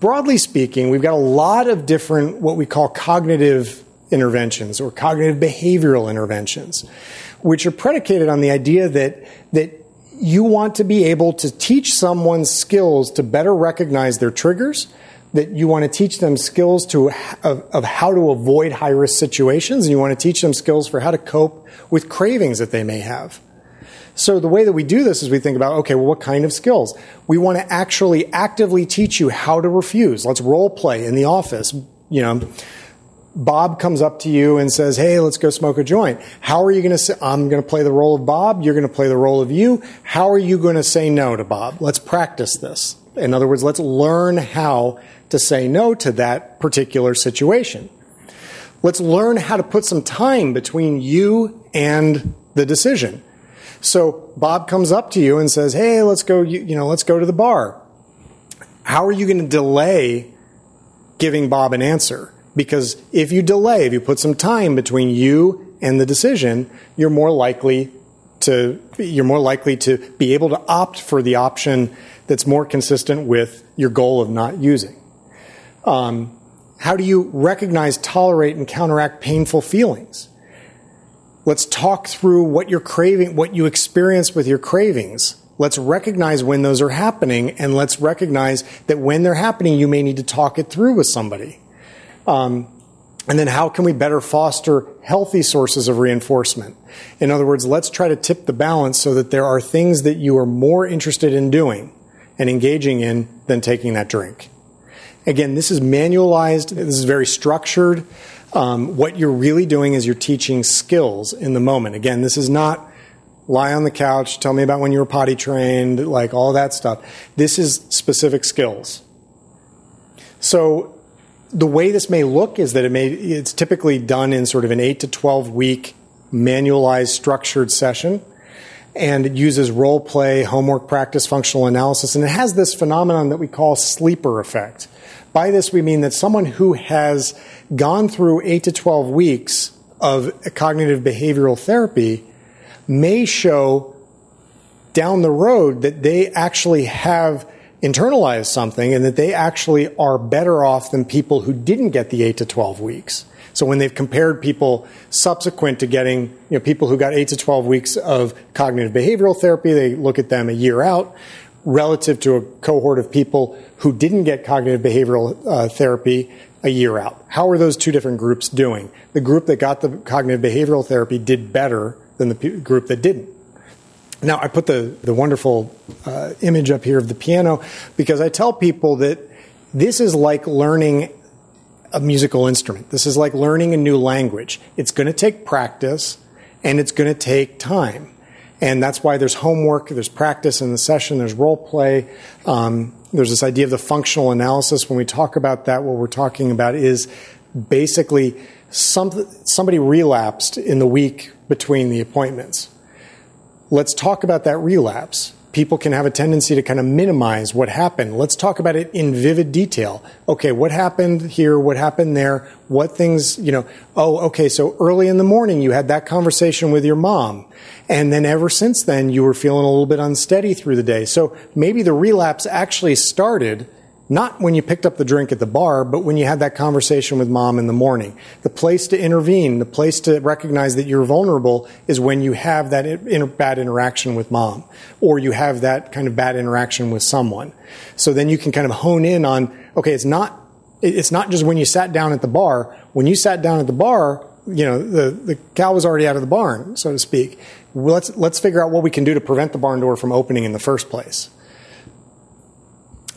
broadly speaking, we've got a lot of different what we call cognitive interventions or cognitive behavioral interventions, which are predicated on the idea that, that you want to be able to teach someone skills to better recognize their triggers, that you want to teach them skills to, of, of how to avoid high risk situations, and you want to teach them skills for how to cope with cravings that they may have. So the way that we do this is we think about, okay, well, what kind of skills? We want to actually actively teach you how to refuse. Let's role play in the office. You know, Bob comes up to you and says, Hey, let's go smoke a joint. How are you going to say, I'm going to play the role of Bob. You're going to play the role of you. How are you going to say no to Bob? Let's practice this. In other words, let's learn how to say no to that particular situation. Let's learn how to put some time between you and the decision. So Bob comes up to you and says, "Hey, let's go. You, know, let's go to the bar." How are you going to delay giving Bob an answer? Because if you delay, if you put some time between you and the decision, you're more likely to you're more likely to be able to opt for the option that's more consistent with your goal of not using. Um, how do you recognize, tolerate, and counteract painful feelings? Let's talk through what you're craving, what you experience with your cravings. Let's recognize when those are happening, and let's recognize that when they're happening, you may need to talk it through with somebody. Um, and then, how can we better foster healthy sources of reinforcement? In other words, let's try to tip the balance so that there are things that you are more interested in doing and engaging in than taking that drink. Again, this is manualized, this is very structured. Um, what you're really doing is you're teaching skills in the moment. Again, this is not lie on the couch, tell me about when you were potty trained, like all that stuff. This is specific skills. So the way this may look is that it may it's typically done in sort of an 8 to 12 week manualized structured session and it uses role play, homework practice, functional analysis and it has this phenomenon that we call sleeper effect. By this, we mean that someone who has gone through 8 to 12 weeks of cognitive behavioral therapy may show down the road that they actually have internalized something and that they actually are better off than people who didn't get the 8 to 12 weeks. So when they've compared people subsequent to getting, you know, people who got 8 to 12 weeks of cognitive behavioral therapy, they look at them a year out relative to a cohort of people who didn't get cognitive behavioral uh, therapy a year out. How are those two different groups doing? The group that got the cognitive behavioral therapy did better than the p- group that didn't. Now, I put the, the wonderful uh, image up here of the piano because I tell people that this is like learning a musical instrument. This is like learning a new language. It's going to take practice and it's going to take time. And that's why there's homework, there's practice in the session, there's role play. Um, there's this idea of the functional analysis. When we talk about that, what we're talking about is basically some, somebody relapsed in the week between the appointments. Let's talk about that relapse people can have a tendency to kind of minimize what happened. Let's talk about it in vivid detail. Okay, what happened here? What happened there? What things, you know, oh, okay, so early in the morning you had that conversation with your mom. And then ever since then you were feeling a little bit unsteady through the day. So maybe the relapse actually started not when you picked up the drink at the bar, but when you had that conversation with mom in the morning. The place to intervene, the place to recognize that you're vulnerable is when you have that bad interaction with mom or you have that kind of bad interaction with someone. So then you can kind of hone in on, okay, it's not, it's not just when you sat down at the bar. When you sat down at the bar, you know, the, the cow was already out of the barn, so to speak. Let's, let's figure out what we can do to prevent the barn door from opening in the first place.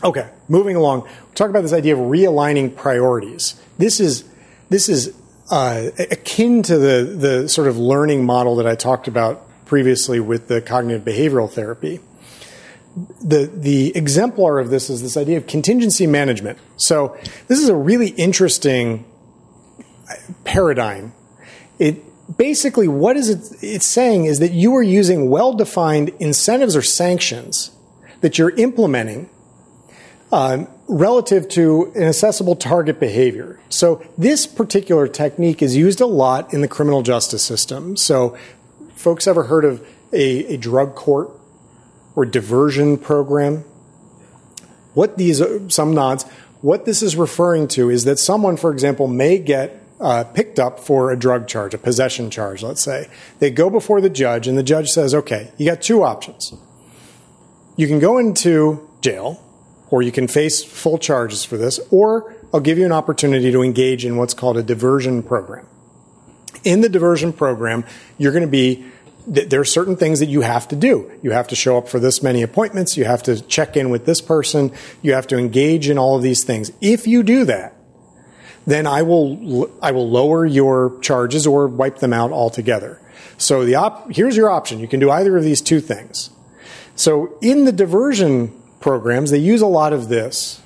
Okay, moving along. Talk about this idea of realigning priorities. This is this is uh, akin to the the sort of learning model that I talked about previously with the cognitive behavioral therapy. The the exemplar of this is this idea of contingency management. So this is a really interesting paradigm. It basically what is it it's saying is that you are using well defined incentives or sanctions that you're implementing um, relative to an accessible target behavior. So this particular technique is used a lot in the criminal justice system. So folks ever heard of a, a drug court or diversion program? What these, some nods, what this is referring to is that someone, for example, may get uh, picked up for a drug charge, a possession charge, let's say. They go before the judge, and the judge says, okay, you got two options. You can go into jail or you can face full charges for this, or I'll give you an opportunity to engage in what's called a diversion program. In the diversion program, you're going to be there are certain things that you have to do. You have to show up for this many appointments. You have to check in with this person. You have to engage in all of these things. If you do that, then I will, I will lower your charges or wipe them out altogether. So the op, here's your option. You can do either of these two things. So in the diversion programs, they use a lot of this,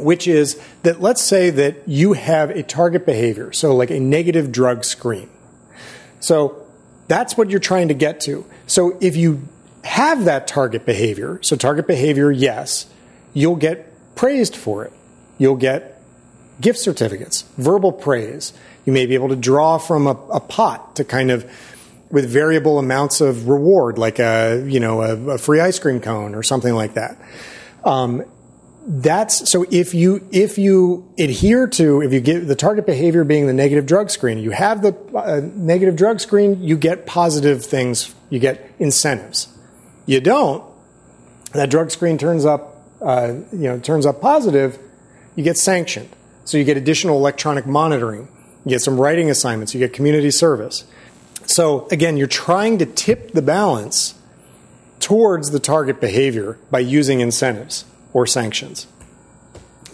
which is that let's say that you have a target behavior, so like a negative drug screen. So that's what you're trying to get to. So if you have that target behavior, so target behavior, yes, you'll get praised for it. You'll get gift certificates, verbal praise. You may be able to draw from a, a pot to kind of with variable amounts of reward, like a you know a, a free ice cream cone or something like that. Um, that's so if you if you adhere to if you get the target behavior being the negative drug screen, you have the uh, negative drug screen, you get positive things, you get incentives. You don't, that drug screen turns up, uh, you know, turns up positive, you get sanctioned. So you get additional electronic monitoring, you get some writing assignments, you get community service. So again, you're trying to tip the balance towards the target behavior by using incentives or sanctions.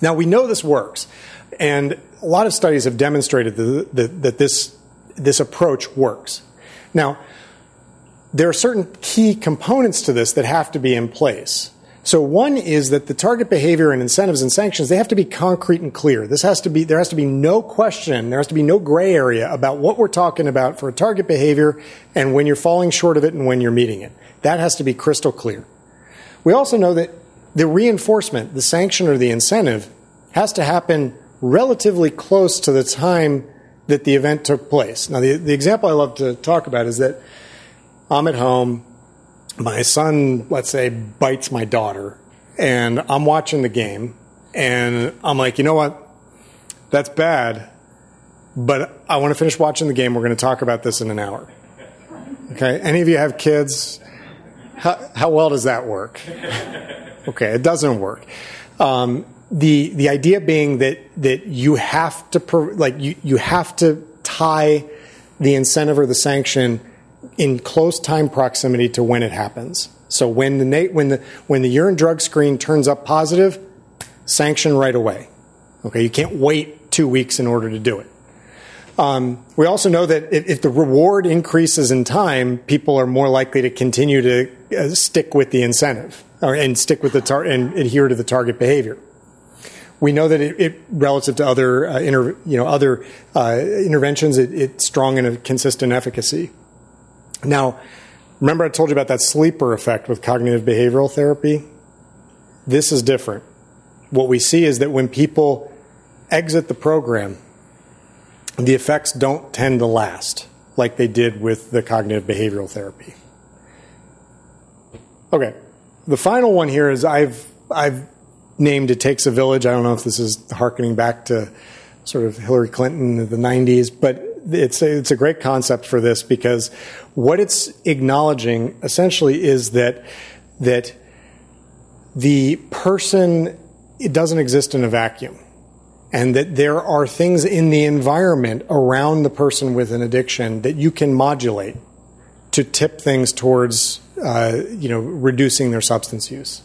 Now we know this works, and a lot of studies have demonstrated that, that, this, this approach works. Now, there are certain key components to this that have to be in place. So one is that the target behavior and incentives and sanctions, they have to be concrete and clear. This has to be, there has to be no question, there has to be no gray area about what we're talking about for a target behavior and when you're falling short of it and when you're meeting it. That has to be crystal clear. We also know that the reinforcement, the sanction or the incentive has to happen relatively close to the time that the event took place. Now, the, the example I love to talk about is that I'm at home, my son, let's say, bites my daughter, and I'm watching the game, and I'm like, you know what? That's bad, but I want to finish watching the game. We're going to talk about this in an hour. Okay? Any of you have kids? How, how well does that work? Okay, it doesn't work. Um, the the idea being that that you have to like you you have to tie the incentive or the sanction in close time proximity to when it happens. So when the when the when the urine drug screen turns up positive, sanction right away. Okay, you can't wait two weeks in order to do it. Um, we also know that if, if, the reward increases in time, people are more likely to continue to uh, stick with the incentive or, and stick with the tar- and adhere to the target behavior. We know that it, it relative to other uh, inter- you know other uh, interventions, it, it's strong and consistent efficacy. Now, remember I told you about that sleeper effect with cognitive behavioral therapy? This is different. What we see is that when people exit the program, the effects don't tend to last like they did with the cognitive behavioral therapy. Okay. The final one here is I've I've named It Takes a Village. I don't know if this is harkening back to sort of Hillary Clinton in the 90s, but it's a, it's a great concept for this because what it's acknowledging essentially is that that the person it doesn't exist in a vacuum and that there are things in the environment around the person with an addiction that you can modulate to tip things towards uh, you know reducing their substance use.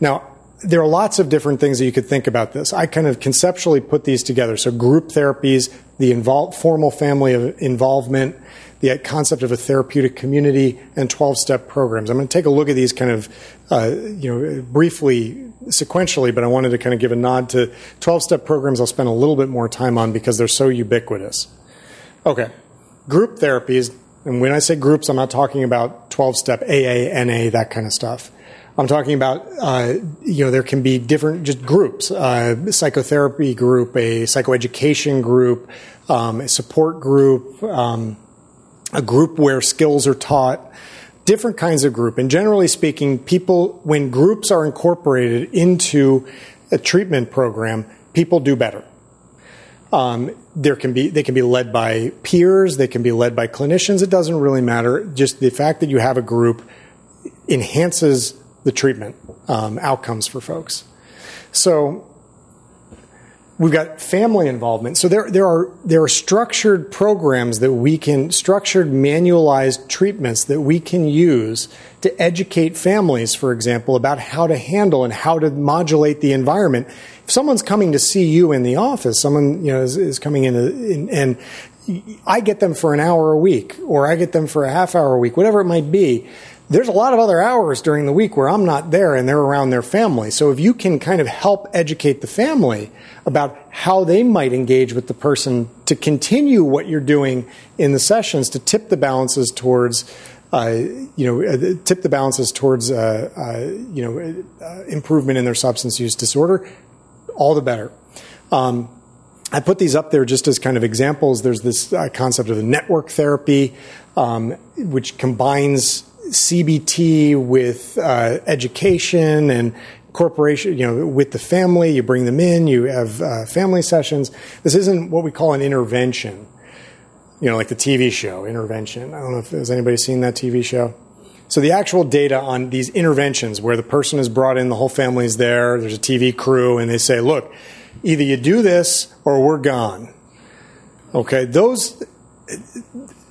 Now there are lots of different things that you could think about this. I kind of conceptually put these together. So group therapies, the formal family of involvement, the concept of a therapeutic community, and 12-step programs. I'm going to take a look at these kind of, uh, you know, briefly, sequentially, but I wanted to kind of give a nod to 12-step programs. I'll spend a little bit more time on because they're so ubiquitous. Okay, group therapies, and when I say groups, I'm not talking about 12-step AA, NA, that kind of stuff. I'm talking about, uh, you know, there can be different just groups, uh, psychotherapy group, a psychoeducation group, um, a support group, um, a group where skills are taught, different kinds of group. And generally speaking, people, when groups are incorporated into a treatment program, people do better. Um, there can be they can be led by peers, they can be led by clinicians. It doesn't really matter. Just the fact that you have a group enhances the treatment um, outcomes for folks. So we've got family involvement. So there, there are there are structured programs that we can structured manualized treatments that we can use to educate families, for example, about how to handle and how to modulate the environment. If someone's coming to see you in the office, someone you know is, is coming in, in and I get them for an hour a week, or I get them for a half hour a week, whatever it might be there's a lot of other hours during the week where I'm not there and they're around their family. So if you can kind of help educate the family about how they might engage with the person to continue what you're doing in the sessions to tip the balances towards uh, you know, uh, tip the balances towards, uh, uh you know, uh, improvement in their substance use disorder, all the better. Um, I put these up there just as kind of examples. There's this uh, concept of the network therapy, um, which combines CBT with uh, education and corporation, you know, with the family. You bring them in. You have uh, family sessions. This isn't what we call an intervention. You know, like the TV show intervention. I don't know if has anybody seen that TV show. So the actual data on these interventions, where the person is brought in, the whole family is there. There's a TV crew, and they say, "Look, either you do this or we're gone." Okay, those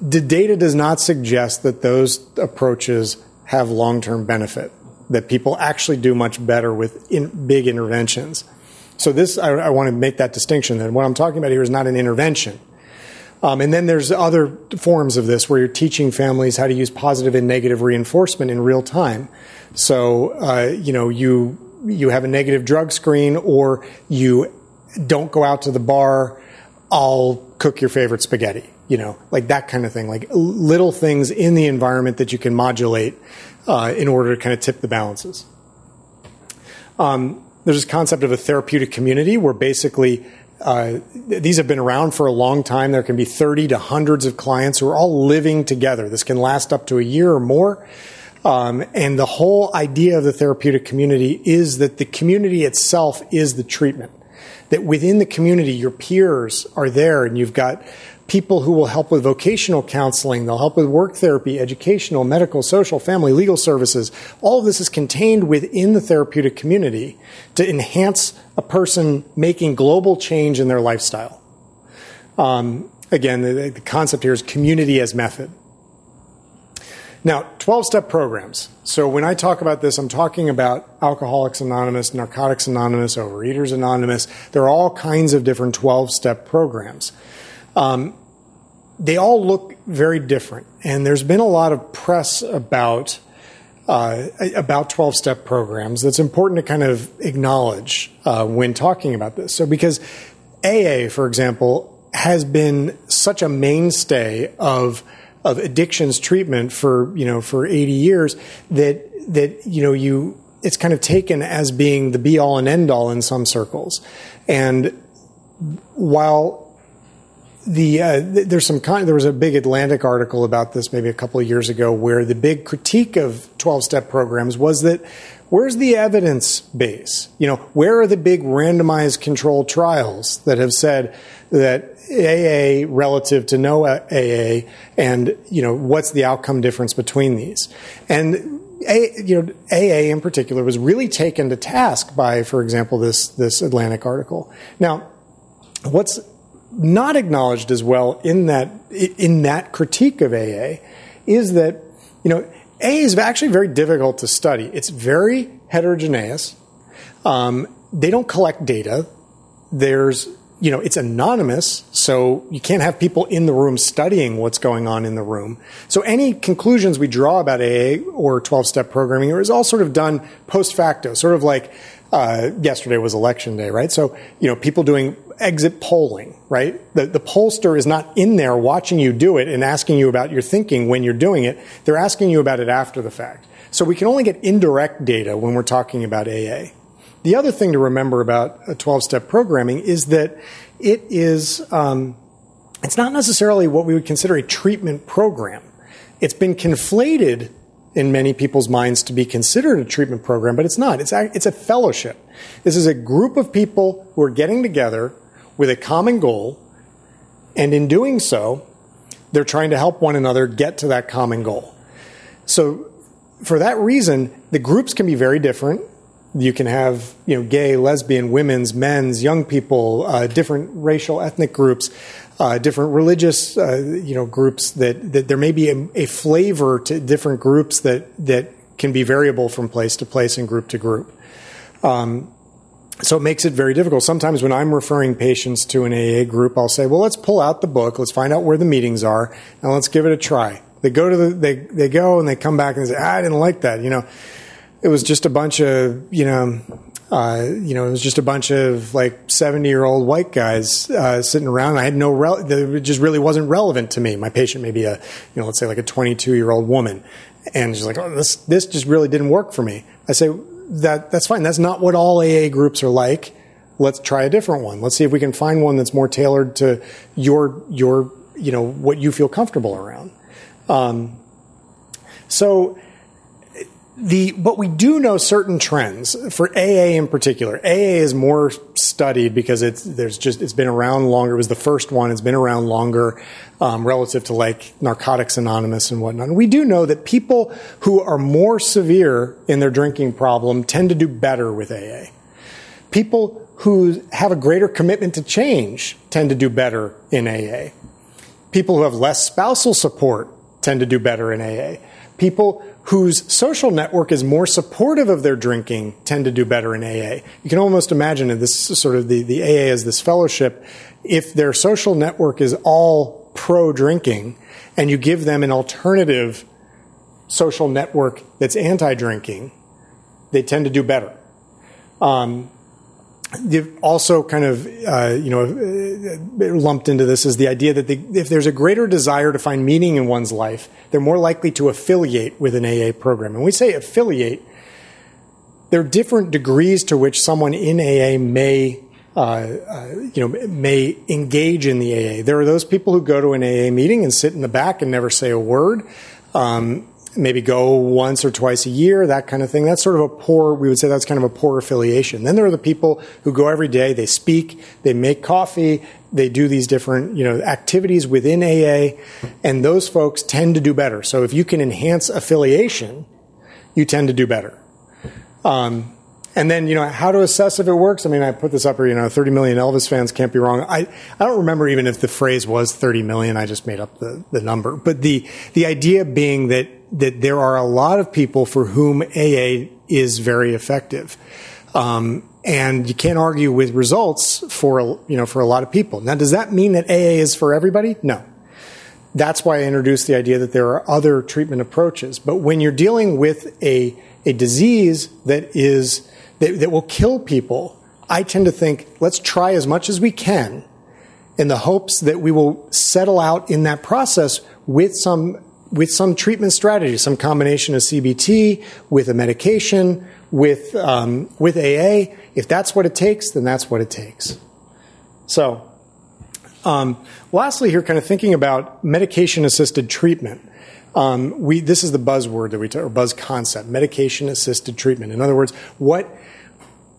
the data does not suggest that those approaches have long term benefit, that people actually do much better with in, big interventions. So, this, I, I, want to make that distinction that what I'm talking about here is not an intervention. Um, and then there's other forms of this where you're teaching families how to use positive and negative reinforcement in real time. So, uh, you know, you, you have a negative drug screen or you don't go out to the bar, I'll cook your favorite spaghetti you know, like that kind of thing, like little things in the environment that you can modulate uh, in order to kind of tip the balances. Um, there's this concept of a therapeutic community where basically uh, these have been around for a long time. There can be 30 to hundreds of clients who are all living together. This can last up to a year or more. Um, and the whole idea of the therapeutic community is that the community itself is the treatment. That within the community, your peers are there and you've got people who will help with vocational counseling. They'll help with work therapy, educational, medical, social, family, legal services. All of this is contained within the therapeutic community to enhance a person making global change in their lifestyle. Um, again, the, the concept here is community as method. Now, 12 step programs. So when I talk about this, I'm talking about Alcoholics Anonymous, Narcotics Anonymous, Overeaters Anonymous. There are all kinds of different 12 step programs. Um, they all look very different, and there's been a lot of press about uh, about 12 step programs that's important to kind of acknowledge uh, when talking about this. So, because AA, for example, has been such a mainstay of of addictions treatment for you know for 80 years that that you know you it's kind of taken as being the be all and end all in some circles, and while the uh, there's some kind there was a big Atlantic article about this maybe a couple of years ago where the big critique of 12 step programs was that where's the evidence base? You know, where are the big randomized controlled trials that have said that AA relative to no AA, and you know what's the outcome difference between these? And a, you know, AA in particular was really taken to task by, for example, this this Atlantic article. Now, what's not acknowledged as well in that in that critique of AA is that you know AA is actually very difficult to study. It's very heterogeneous. Um, they don't collect data. There's you know, it's anonymous, so you can't have people in the room studying what's going on in the room. So any conclusions we draw about AA or 12 step programming is all sort of done post facto, sort of like uh, yesterday was election day, right? So, you know, people doing exit polling, right? The, the pollster is not in there watching you do it and asking you about your thinking when you're doing it. They're asking you about it after the fact. So we can only get indirect data when we're talking about AA. The other thing to remember about a 12 step programming is that it is, um, it's not necessarily what we would consider a treatment program. It's been conflated in many people's minds to be considered a treatment program, but it's not. It's a, it's a fellowship. This is a group of people who are getting together with a common goal, and in doing so, they're trying to help one another get to that common goal. So, for that reason, the groups can be very different you can have you know gay, lesbian, women's, men's, young people, uh, different racial, ethnic groups, uh, different religious uh, you know groups. That, that there may be a, a, flavor to different groups that that can be variable from place to place and group to group. Um, so it makes it very difficult. Sometimes when I'm referring patients to an AA group, I'll say, "Well, let's pull out the book, let's find out where the meetings are, and let's give it a try." They go to the they they go and they come back and say, ah, "I didn't like that," you know it was just a bunch of you know uh, you know, it was just a bunch of like 70 year old white guys uh, sitting around. I had no, rel- it just really wasn't relevant to me. My patient may be a, you know, let's say like a 22 year old woman. And she's like, oh, this, this just really didn't work for me. I say, that, that's fine. That's not what all AA groups are like. Let's try a different one. Let's see if we can find one that's more tailored to your, your, you know, what you feel comfortable around. Um, so, the but we do know certain trends for AA in particular. AA is more studied because it's there's just it's been around longer. It was the first one. It's been around longer um, relative to like Narcotics Anonymous and whatnot. And we do know that people who are more severe in their drinking problem tend to do better with AA. People who have a greater commitment to change tend to do better in AA. People who have less spousal support tend to do better in AA. People whose social network is more supportive of their drinking tend to do better in AA. You can almost imagine this is sort of the, the AA as this fellowship. If their social network is all pro drinking and you give them an alternative social network that's anti drinking, they tend to do better. Um, also kind of, uh, you know, lumped into this is the idea that they, if there's a greater desire to find meaning in one's life, they're more likely to affiliate with an AA program. And we say affiliate, there are different degrees to which someone in AA may, uh, uh, you know, may engage in the AA. There are those people who go to an AA meeting and sit in the back and never say a word. Um, maybe go once or twice a year, that kind of thing. That's sort of a poor, we would say that's kind of a poor affiliation. Then there are the people who go every day, they speak, they make coffee, they do these different, you know, activities within AA, and those folks tend to do better. So if you can enhance affiliation, you tend to do better. Um, and then, you know, how to assess if it works. I mean, I put this up here, you know, 30 million Elvis fans can't be wrong. I, I don't remember even if the phrase was 30 million. I just made up the, the number. But the, the idea being that that there are a lot of people for whom AA is very effective. Um, and you can't argue with results for you know for a lot of people. Now, does that mean that AA is for everybody? No. That's why I introduced the idea that there are other treatment approaches. But when you're dealing with a a disease that is that, that will kill people, I tend to think let's try as much as we can in the hopes that we will settle out in that process with some with some treatment strategy, some combination of CBT with a medication, with um, with AA. If that's what it takes, then that's what it takes. So, um, lastly, here, kind of thinking about medication assisted treatment. Um, we this is the buzzword that we talk, or buzz concept, medication assisted treatment. In other words, what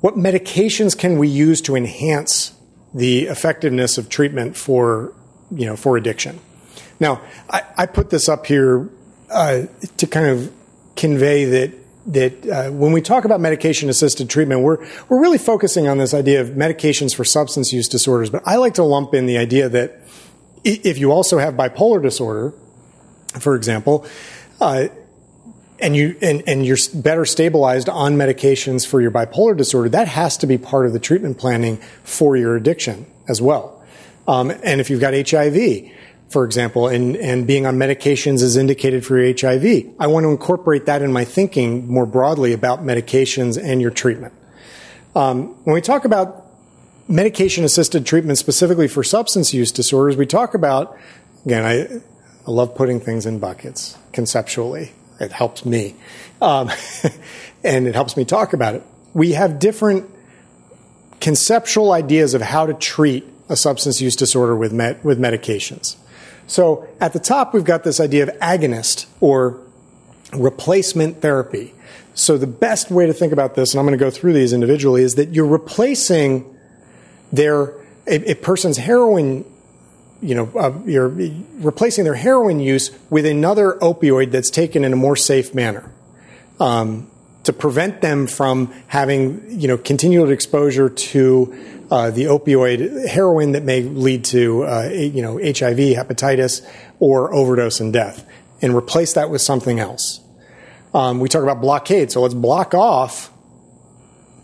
what medications can we use to enhance the effectiveness of treatment for you know for addiction? Now, I, I put this up here uh, to kind of convey that that uh, when we talk about medication assisted treatment, we're we're really focusing on this idea of medications for substance use disorders. But I like to lump in the idea that if you also have bipolar disorder, for example, uh, and you and, and you're better stabilized on medications for your bipolar disorder, that has to be part of the treatment planning for your addiction as well. Um, and if you've got HIV, for example, and, and being on medications is indicated for your HIV. I want to incorporate that in my thinking more broadly about medications and your treatment. Um, when we talk about medication assisted treatment specifically for substance use disorders, we talk about, again, I, I love putting things in buckets conceptually. It helps me. Um, (laughs) and it helps me talk about it. We have different conceptual ideas of how to treat a substance use disorder with, med- with medications. So at the top, we've got this idea of agonist or replacement therapy. So the best way to think about this, and I'm going to go through these individually, is that you're replacing their a, a person's heroin. You know, uh, you're replacing their heroin use with another opioid that's taken in a more safe manner. Um, to prevent them from having, you know, continual exposure to uh, the opioid heroin that may lead to uh, you know HIV, hepatitis, or overdose and death, and replace that with something else. Um, we talk about blockade, so let's block off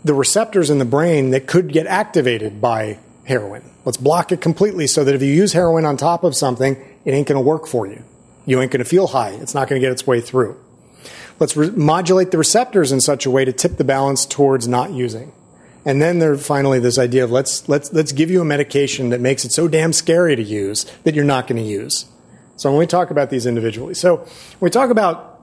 the receptors in the brain that could get activated by heroin. Let's block it completely so that if you use heroin on top of something, it ain't going to work for you. You ain't going to feel high. It's not going to get its way through. Let's re- modulate the receptors in such a way to tip the balance towards not using. And then there's finally this idea of let's let's let's give you a medication that makes it so damn scary to use that you're not going to use. So when we talk about these individually, so when we talk about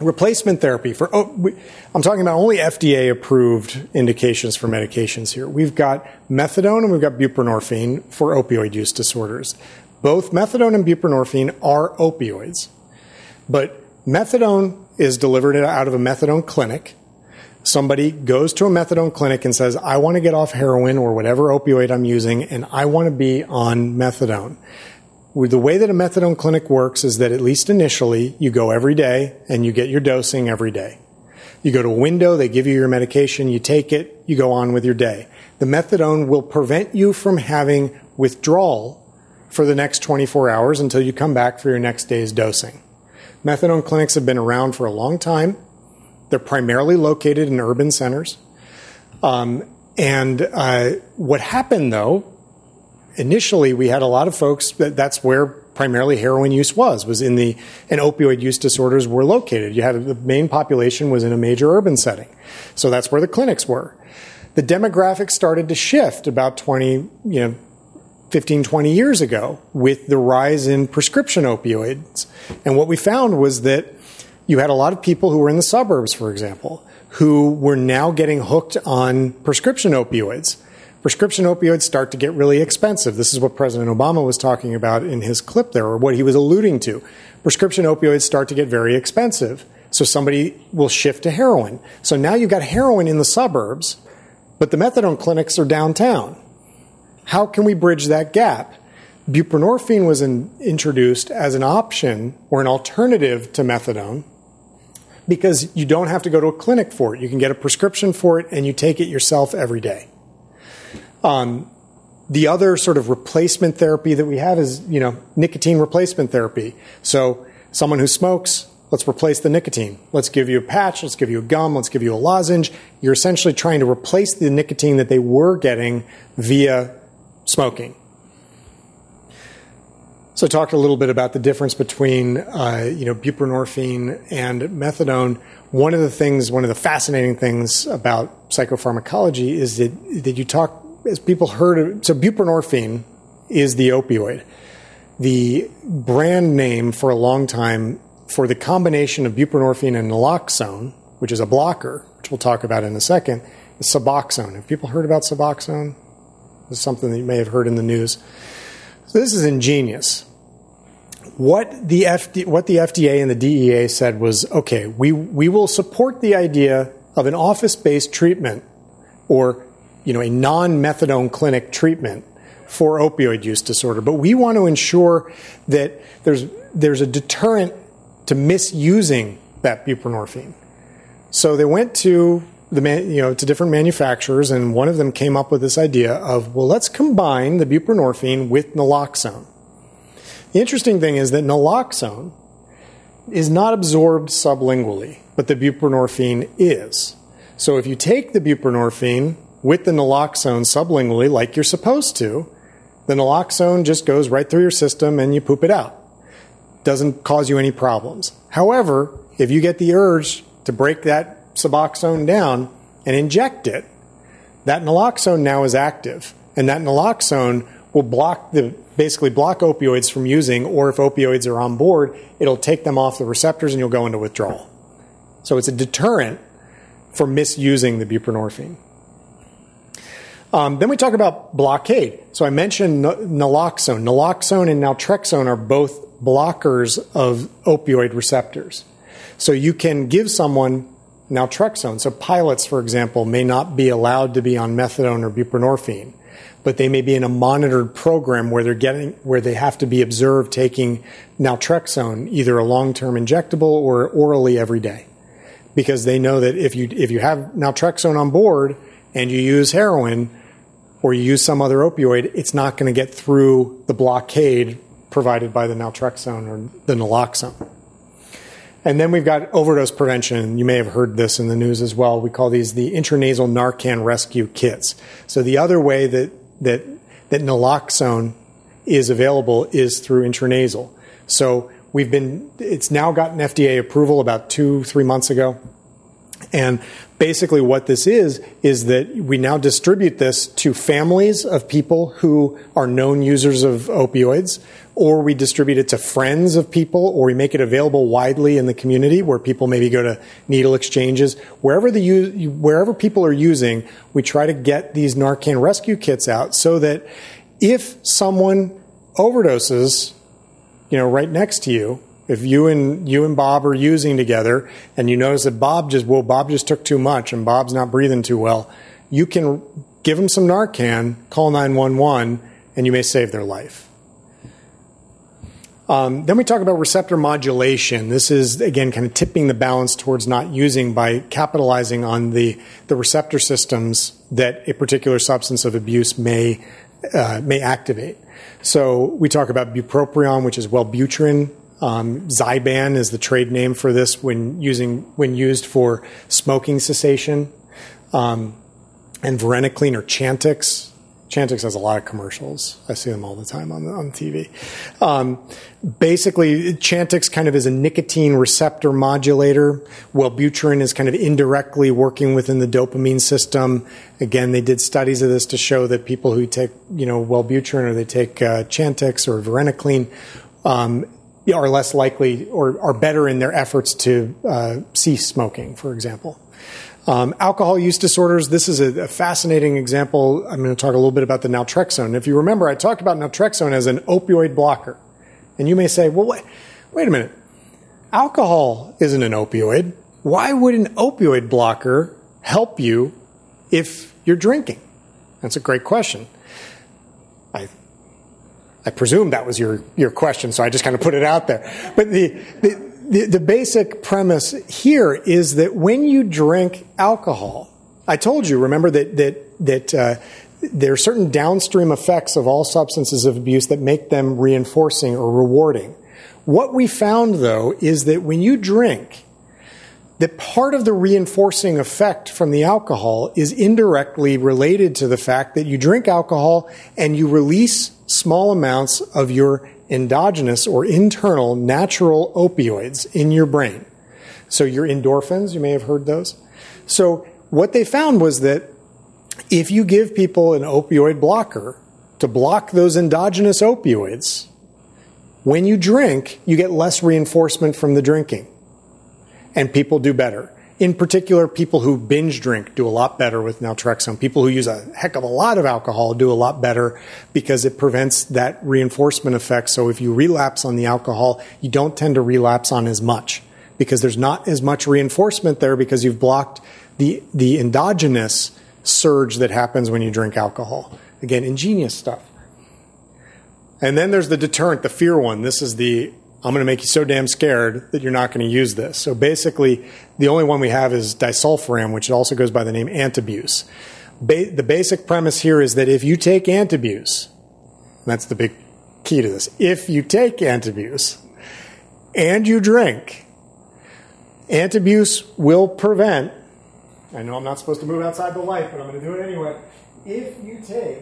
replacement therapy for oh, we, I'm talking about only FDA approved indications for medications here. We've got methadone and we've got buprenorphine for opioid use disorders. Both methadone and buprenorphine are opioids, but methadone is delivered out of a methadone clinic somebody goes to a methadone clinic and says, I want to get off heroin or whatever opioid I'm using, and I want to be on methadone. The way that a methadone clinic works is that at least initially, you go every day and you get your dosing every day. You go to a window, they give you your medication, you take it, you go on with your day. The methadone will prevent you from having withdrawal for the next 24 hours until you come back for your next day's dosing. Methadone clinics have been around for a long time. They're primarily located in urban centers. Um, and uh, what happened though, initially we had a lot of folks that that's where primarily heroin use was was in the and opioid use disorders were located. You had the main population was in a major urban setting, so that's where the clinics were. The demographics started to shift about 20, you know, 15, 20 years ago with the rise in prescription opioids. And what we found was that you had a lot of people who were in the suburbs, for example, who were now getting hooked on prescription opioids. Prescription opioids start to get really expensive. This is what President Obama was talking about in his clip there, or what he was alluding to. Prescription opioids start to get very expensive. So somebody will shift to heroin. So now you've got heroin in the suburbs, but the methadone clinics are downtown. How can we bridge that gap? Buprenorphine was in, introduced as an option or an alternative to methadone because you don't have to go to a clinic for it. You can get a prescription for it and you take it yourself every day. Um, the other sort of replacement therapy that we have is, you know, nicotine replacement therapy. So someone who smokes, let's replace the nicotine. Let's give you a patch, let's give you a gum, let's give you a lozenge. You're essentially trying to replace the nicotine that they were getting via smoking. So I talked a little bit about the difference between, uh, you know, buprenorphine and methadone. One of the things, one of the fascinating things about psychopharmacology is that, that you talk, as people heard so buprenorphine is the opioid. The brand name for a long time for the combination of buprenorphine and naloxone, which is a blocker, which we'll talk about in a second, is Suboxone. Have people heard about Suboxone? Something that you may have heard in the news. So this is ingenious what the, FD, what the FDA and the DEA said was okay, we, we will support the idea of an office based treatment or you know, a non methadone clinic treatment for opioid use disorder, but we want to ensure that there's, there's a deterrent to misusing that buprenorphine. So they went to the man, you know to different manufacturers, and one of them came up with this idea of well, let's combine the buprenorphine with naloxone. The interesting thing is that naloxone is not absorbed sublingually, but the buprenorphine is. So if you take the buprenorphine with the naloxone sublingually, like you're supposed to, the naloxone just goes right through your system and you poop it out. Doesn't cause you any problems. However, if you get the urge to break that Suboxone down and inject it, that naloxone now is active. And that naloxone will block the basically block opioids from using, or if opioids are on board, it'll take them off the receptors and you'll go into withdrawal. So it's a deterrent for misusing the buprenorphine. Um, then we talk about blockade. So I mentioned naloxone. Naloxone and naltrexone are both blockers of opioid receptors. So you can give someone naltrexone. So pilots, for example, may not be allowed to be on methadone or buprenorphine, but they may be in a monitored program where they're getting where they have to be observed taking naltrexone, either a long-term injectable or orally every day, because they know that if you if you have naltrexone on board and you use heroin or you use some other opioid, it's not going to get through the blockade provided by the naltrexone or the naloxone. And then we've got overdose prevention. You may have heard this in the news as well. We call these the intranasal Narcan rescue kits. So the other way that that that naloxone is available is through intranasal. So we've been it's now gotten FDA approval about 2 3 months ago. And basically what this is is that we now distribute this to families of people who are known users of opioids or we distribute it to friends of people, or we make it available widely in the community where people maybe go to needle exchanges. Wherever the wherever people are using, we try to get these Narcan rescue kits out so that if someone overdoses, you know, right next to you, if you and you and Bob are using together and you notice that Bob just well Bob just took too much and Bob's not breathing too well, you can give him some Narcan, call 911 and you may save their life. Um, then we talk about receptor modulation. This is, again, kind of tipping the balance towards not using by capitalizing on the, the receptor systems that a particular substance of abuse may, uh, may activate. So we talk about bupropion, which is Wellbutrin. Um, Zyban is the trade name for this when using when used for smoking cessation. Um, and varenicline or Chantix Chantix has a lot of commercials. I see them all the time on, the, on TV. Um, basically, Chantix kind of is a nicotine receptor modulator. Wellbutrin is kind of indirectly working within the dopamine system. Again, they did studies of this to show that people who take, you know, Wellbutrin or they take uh, Chantix or varenicline um, are less likely or are better in their efforts to uh, cease smoking, for example. Um, alcohol use disorders, this is a, a, fascinating example. I'm going to talk a little bit about the naltrexone. If you remember, I talked about naltrexone as an opioid blocker. And you may say, well, wait, wait a minute. Alcohol isn't an opioid. Why would an opioid blocker help you if you're drinking? That's a great question. I I presume that was your, your question, so I just kind of put it out there. But the, the the, the basic premise here is that when you drink alcohol, I told you, remember that that that uh, there are certain downstream effects of all substances of abuse that make them reinforcing or rewarding. What we found, though, is that when you drink, that part of the reinforcing effect from the alcohol is indirectly related to the fact that you drink alcohol and you release small amounts of your endogenous or internal natural opioids in your brain. So your endorphins, you may have heard those. So what they found was that if you give people an opioid blocker to block those endogenous opioids, when you drink, you get less reinforcement from the drinking. And people do better. In particular, people who binge drink do a lot better with naltrexone. People who use a heck of a lot of alcohol do a lot better because it prevents that reinforcement effect. So if you relapse on the alcohol, you don't tend to relapse on as much because there's not as much reinforcement there because you've blocked the, the endogenous surge that happens when you drink alcohol. Again, ingenious stuff. And then there's the deterrent, the fear one. This is the I'm going to make you so damn scared that you're not going to use this. So basically, the only one we have is disulfiram, which also goes by the name antabuse. Ba- the basic premise here is that if you take antabuse, that's the big key to this. If you take antabuse and you drink, antabuse will prevent. I know I'm not supposed to move outside the light, but I'm going to do it anyway. If you take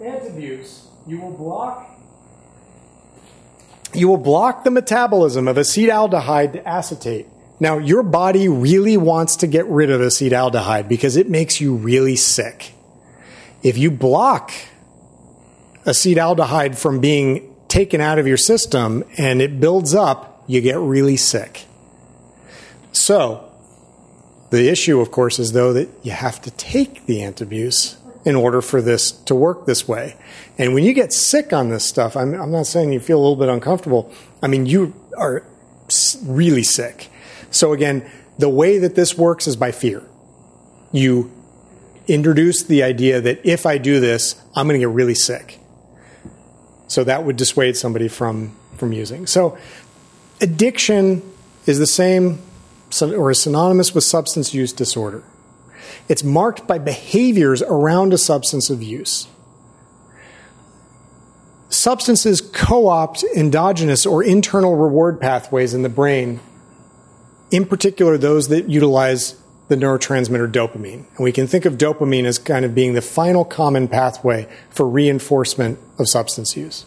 antabuse, you will block you will block the metabolism of acetaldehyde to acetate. Now, your body really wants to get rid of acetaldehyde because it makes you really sick. If you block acetaldehyde from being taken out of your system and it builds up, you get really sick. So, the issue, of course, is though that you have to take the antabuse in order for this to work this way. And when you get sick on this stuff, I'm, I'm not saying you feel a little bit uncomfortable. I mean, you are really sick. So again, the way that this works is by fear. You introduce the idea that if I do this, I'm going to get really sick. So that would dissuade somebody from, from using. So addiction is the same or is synonymous with substance use disorder. It's marked by behaviors around a substance of use. Substances co opt endogenous or internal reward pathways in the brain, in particular, those that utilize the neurotransmitter dopamine. And we can think of dopamine as kind of being the final common pathway for reinforcement of substance use.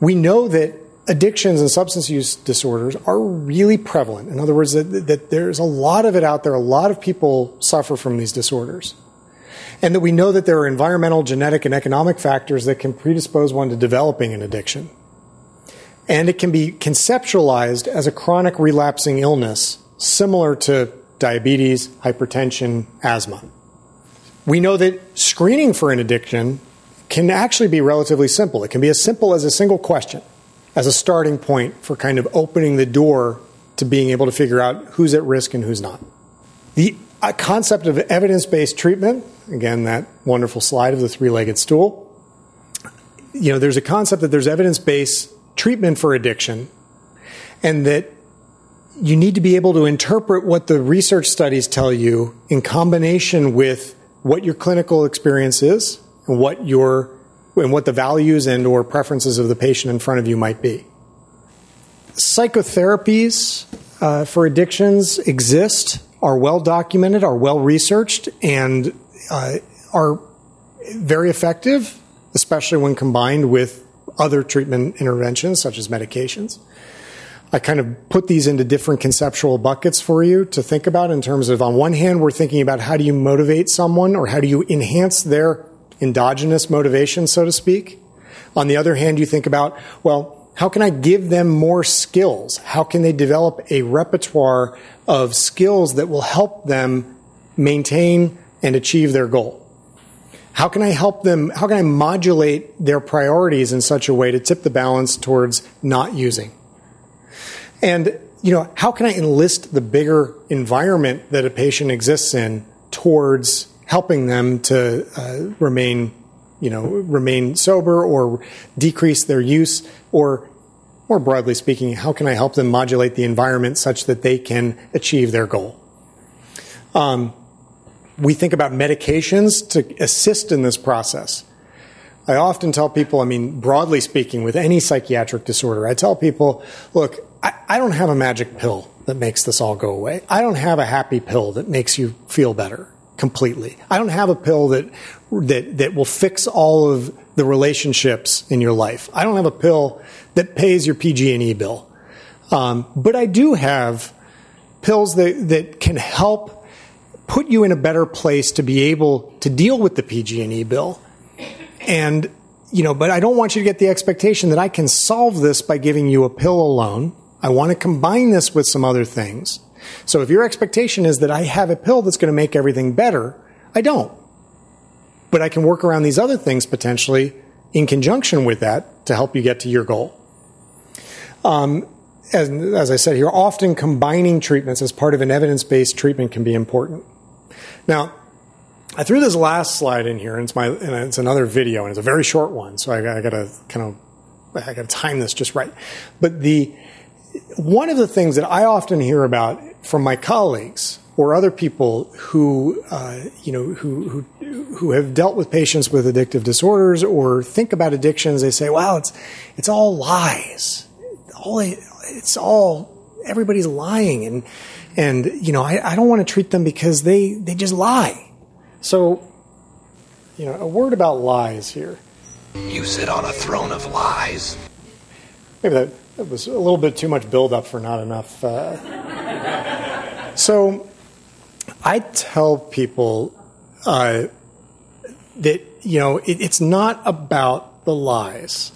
We know that addictions and substance use disorders are really prevalent. In other words, that, that, there's a lot of it out there. A lot of people suffer from these disorders. And that we know that there are environmental, genetic, and economic factors that can predispose one to developing an addiction. And it can be conceptualized as a chronic relapsing illness, similar to diabetes, hypertension, asthma. We know that screening for an addiction can actually be relatively simple. It can be as simple as a single question as a starting point for kind of opening the door to being able to figure out who's at risk and who's not. The uh, concept of evidence based treatment, again, that wonderful slide of the three legged stool. You know, there's a concept that there's evidence based treatment for addiction, and that you need to be able to interpret what the research studies tell you in combination with what your clinical experience is and what your and what the values and or preferences of the patient in front of you might be. Psychotherapies uh, for addictions exist, are well documented, are well researched, and uh, are very effective, especially when combined with other treatment interventions such as medications. I kind of put these into different conceptual buckets for you to think about in terms of, on one hand, we're thinking about how do you motivate someone or how do you enhance their endogenous motivation, so to speak. On the other hand, you think about, well, how can I give them more skills? How can they develop a repertoire of skills that will help them maintain and achieve their goal? How can I help them? How can I modulate their priorities in such a way to tip the balance towards not using? And, you know, how can I enlist the bigger environment that a patient exists in towards helping them to uh, remain, you know, remain sober or decrease their use, or more broadly speaking, how can I help them modulate the environment such that they can achieve their goal? Um, we think about medications to assist in this process. I often tell people, I mean, broadly speaking, with any psychiatric disorder, I tell people, look, I, I don't have a magic pill that makes this all go away. I don't have a happy pill that makes you feel better completely. I don't have a pill that that that will fix all of the relationships in your life. I don't have a pill that pays your PG&E bill. Um, but I do have pills that, that can help put you in a better place to be able to deal with the PG&E bill. And you know, but I don't want you to get the expectation that I can solve this by giving you a pill alone. I want to combine this with some other things So if your expectation is that I have a pill that's going to make everything better, I don't. But I can work around these other things potentially in conjunction with that to help you get to your goal. Um, as, as I said here, often combining treatments as part of an evidence based treatment can be important. Now, I threw this last slide in here, and it's my and it's another video, and it's a very short one, so I, I got to kind of I got to time this just right. But the one of the things that I often hear about from my colleagues or other people who uh, you know who, who who have dealt with patients with addictive disorders or think about addictions, they say, "Wow, it's it's all lies. All it's all everybody's lying and and you know I, I don't want to treat them because they they just lie. So you know a word about lies here. You sit on a throne of lies. Maybe that, that was a little bit too much build up for not enough uh, (laughs) so i tell people uh, that you know it, it's not about the lies.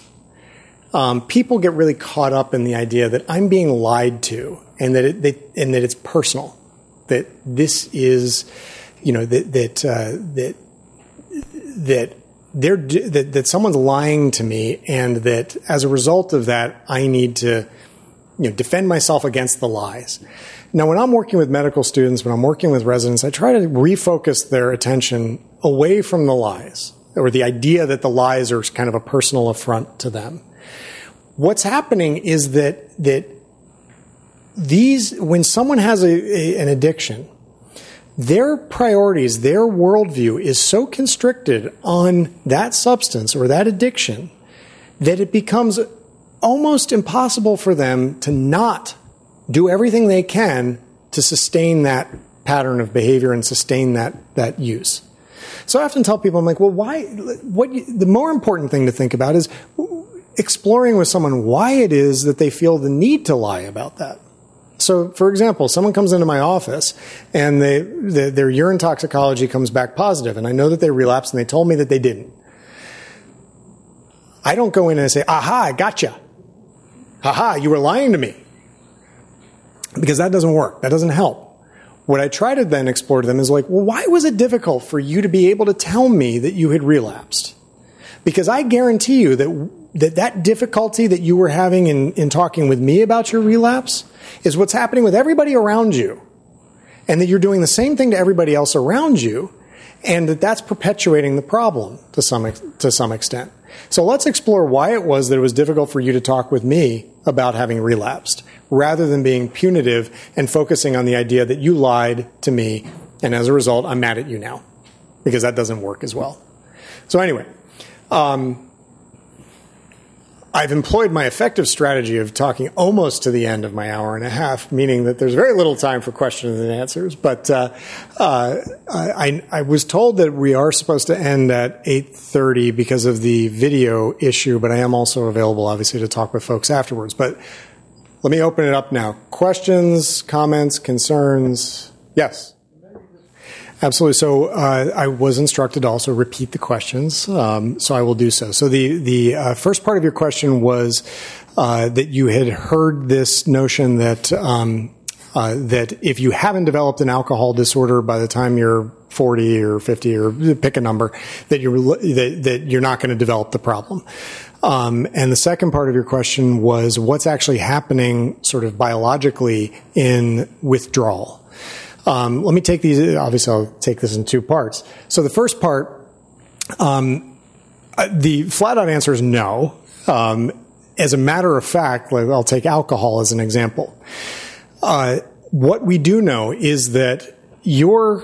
Um, people get really caught up in the idea that I'm being lied to and that it, and that it's personal, that this is, you know, that that uh, that that they're that, that someone's lying to me, and that as a result of that, I need to, you know, defend myself against the lies. Now, when I'm working with medical students, when I'm working with residents, I try to refocus their attention away from the lies or the idea that the lies are kind of a personal affront to them what's happening is that that these when someone has a, a, an addiction their priorities their worldview is so constricted on that substance or that addiction that it becomes almost impossible for them to not do everything they can to sustain that pattern of behavior and sustain that that use so I often tell people, I'm like, well, why? What? You, the more important thing to think about is exploring with someone why it is that they feel the need to lie about that. So, for example, someone comes into my office and they, they, their urine toxicology comes back positive, and I know that they relapsed and they told me that they didn't. I don't go in and say, aha, I gotcha. Aha, you were lying to me. Because that doesn't work. That doesn't help. What I try to then explore to them is like, well, why was it difficult for you to be able to tell me that you had relapsed? Because I guarantee you that that that difficulty that you were having in, in talking with me about your relapse is what's happening with everybody around you. And that you're doing the same thing to everybody else around you, and that that's perpetuating the problem to some, to some extent. So let's explore why it was that it was difficult for you to talk with me about having relapsed, rather than being punitive and focusing on the idea that you lied to me, and as a result, I'm mad at you now, because that doesn't work as well. So anyway, um, I've employed my effective strategy of talking almost to the end of my hour and a half, meaning that there's very little time for questions and answers. But uh, uh, I, I, was told that we are supposed to end at 8:30 because of the video issue, but I am also available, obviously, to talk with folks afterwards. But let me open it up now. Questions, comments, concerns? Yes. Absolutely. So uh, I was instructed to also repeat the questions, um, so I will do so. So the the uh, first part of your question was uh, that you had heard this notion that um, uh, that if you haven't developed an alcohol disorder by the time you're 40 or 50 or pick a number, that you're that, that you're not going to develop the problem. Um, and the second part of your question was what's actually happening, sort of biologically, in withdrawal. Um, let me take these. Obviously, I'll take this in two parts. So the first part, um, uh, the flat out answer is no. Um, as a matter of fact, I'll take alcohol as an example. Uh, what we do know is that you're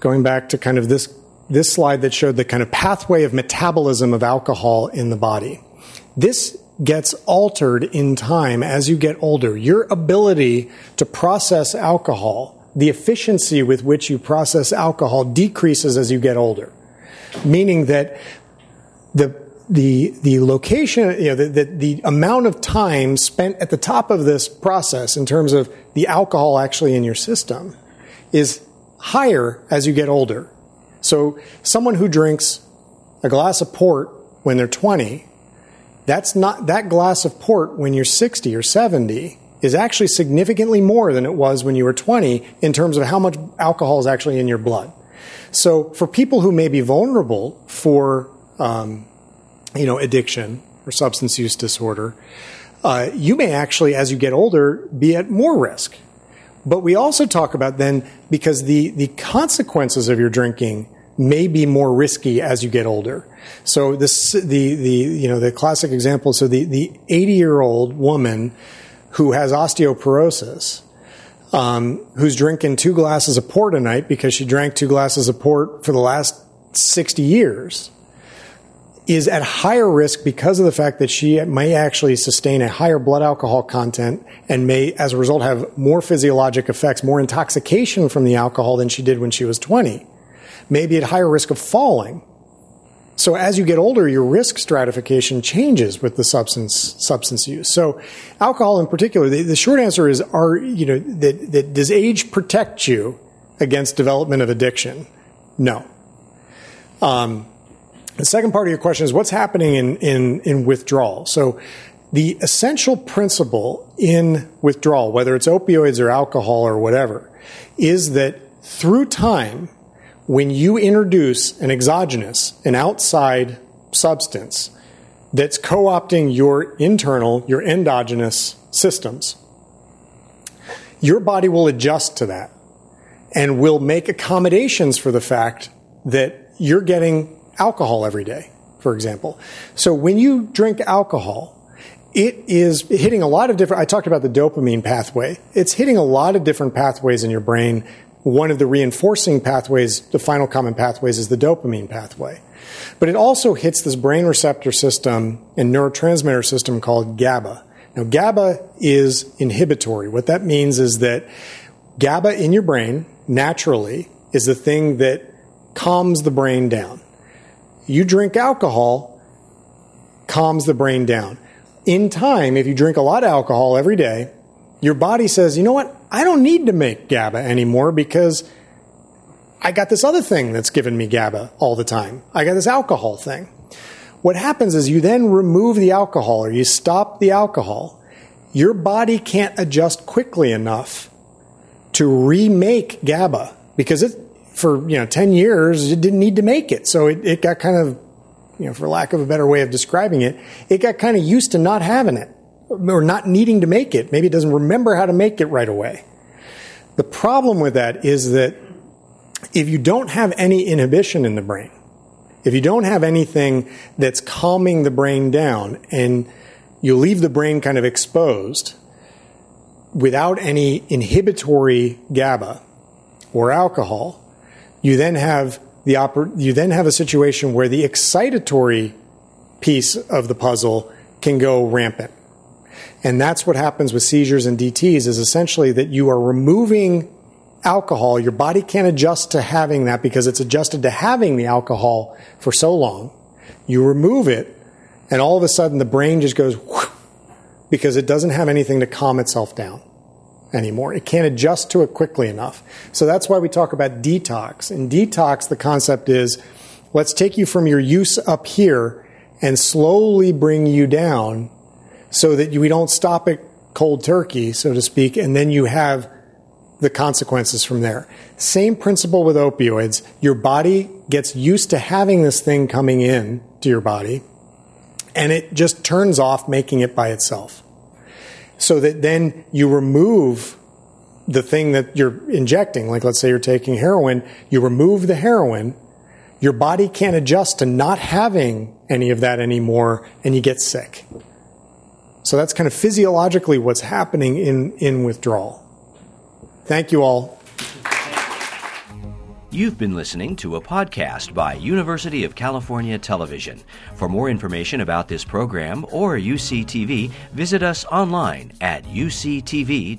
going back to kind of this this slide that showed the kind of pathway of metabolism of alcohol in the body. This gets altered in time as you get older. Your ability to process alcohol the efficiency with which you process alcohol decreases as you get older, meaning that the the the location, you know, the, the, the amount of time spent at the top of this process in terms of the alcohol actually in your system is higher as you get older. So someone who drinks a glass of port when they're 20, that's not that glass of port when you're 60 or 70 is actually significantly more than it was when you were 20 in terms of how much alcohol is actually in your blood. So for people who may be vulnerable for, um, you know, addiction or substance use disorder, uh, you may actually, as you get older, be at more risk. But we also talk about then because the, the consequences of your drinking may be more risky as you get older. So this, the, the, you know, the classic example, so the, the 80 year old woman who has osteoporosis, um, who's drinking two glasses of port a night because she drank two glasses of port for the last 60 years, is at higher risk because of the fact that she may actually sustain a higher blood alcohol content and may, as a result, have more physiologic effects, more intoxication from the alcohol than she did when she was 20. Maybe at higher risk of falling. So as you get older, your risk stratification changes with the substance substance use. So alcohol in particular, the, the short answer is are you know that, that does age protect you against development of addiction? No. Um, the second part of your question is what's happening in, in, in withdrawal. So the essential principle in withdrawal, whether it's opioids or alcohol or whatever, is that through time, when you introduce an exogenous, an outside substance that's co opting your internal, your endogenous systems, your body will adjust to that and will make accommodations for the fact that you're getting alcohol every day, for example. So when you drink alcohol, it is hitting a lot of different, I talked about the dopamine pathway. It's hitting a lot of different pathways in your brain. One of the reinforcing pathways, the final common pathways, is the dopamine pathway. But it also hits this brain receptor system and neurotransmitter system called GABA. Now, GABA is inhibitory. What that means is that GABA in your brain, naturally, is the thing that calms the brain down. You drink alcohol, calms the brain down. In time, if you drink a lot of alcohol every day, your body says, you know what? I don't need to make GABA anymore because I got this other thing that's giving me GABA all the time. I got this alcohol thing. What happens is you then remove the alcohol or you stop the alcohol. Your body can't adjust quickly enough to remake GABA because it, for you know 10 years it didn't need to make it so it, it got kind of you know for lack of a better way of describing it it got kind of used to not having it or not needing to make it maybe it doesn't remember how to make it right away the problem with that is that if you don't have any inhibition in the brain if you don't have anything that's calming the brain down and you leave the brain kind of exposed without any inhibitory GABA or alcohol, you then have the oper- you then have a situation where the excitatory piece of the puzzle can go rampant. And that's what happens with seizures and DTs is essentially that you are removing alcohol. Your body can't adjust to having that because it's adjusted to having the alcohol for so long. You remove it and all of a sudden the brain just goes whoosh, because it doesn't have anything to calm itself down anymore. It can't adjust to it quickly enough. So that's why we talk about detox. In detox, the concept is let's take you from your use up here and slowly bring you down so that we don't stop it cold turkey, so to speak, and then you have the consequences from there. Same principle with opioids. Your body gets used to having this thing coming in to your body, and it just turns off making it by itself so that then you remove the thing that you're injecting. Like, let's say you're taking heroin, you remove the heroin, your body can't adjust to not having any of that anymore, and you get sick. So that's kind of physiologically what's happening in, in withdrawal. Thank you all. You've been listening to a podcast by University of California Television. For more information about this program or UCTV, visit us online at uctv.tv.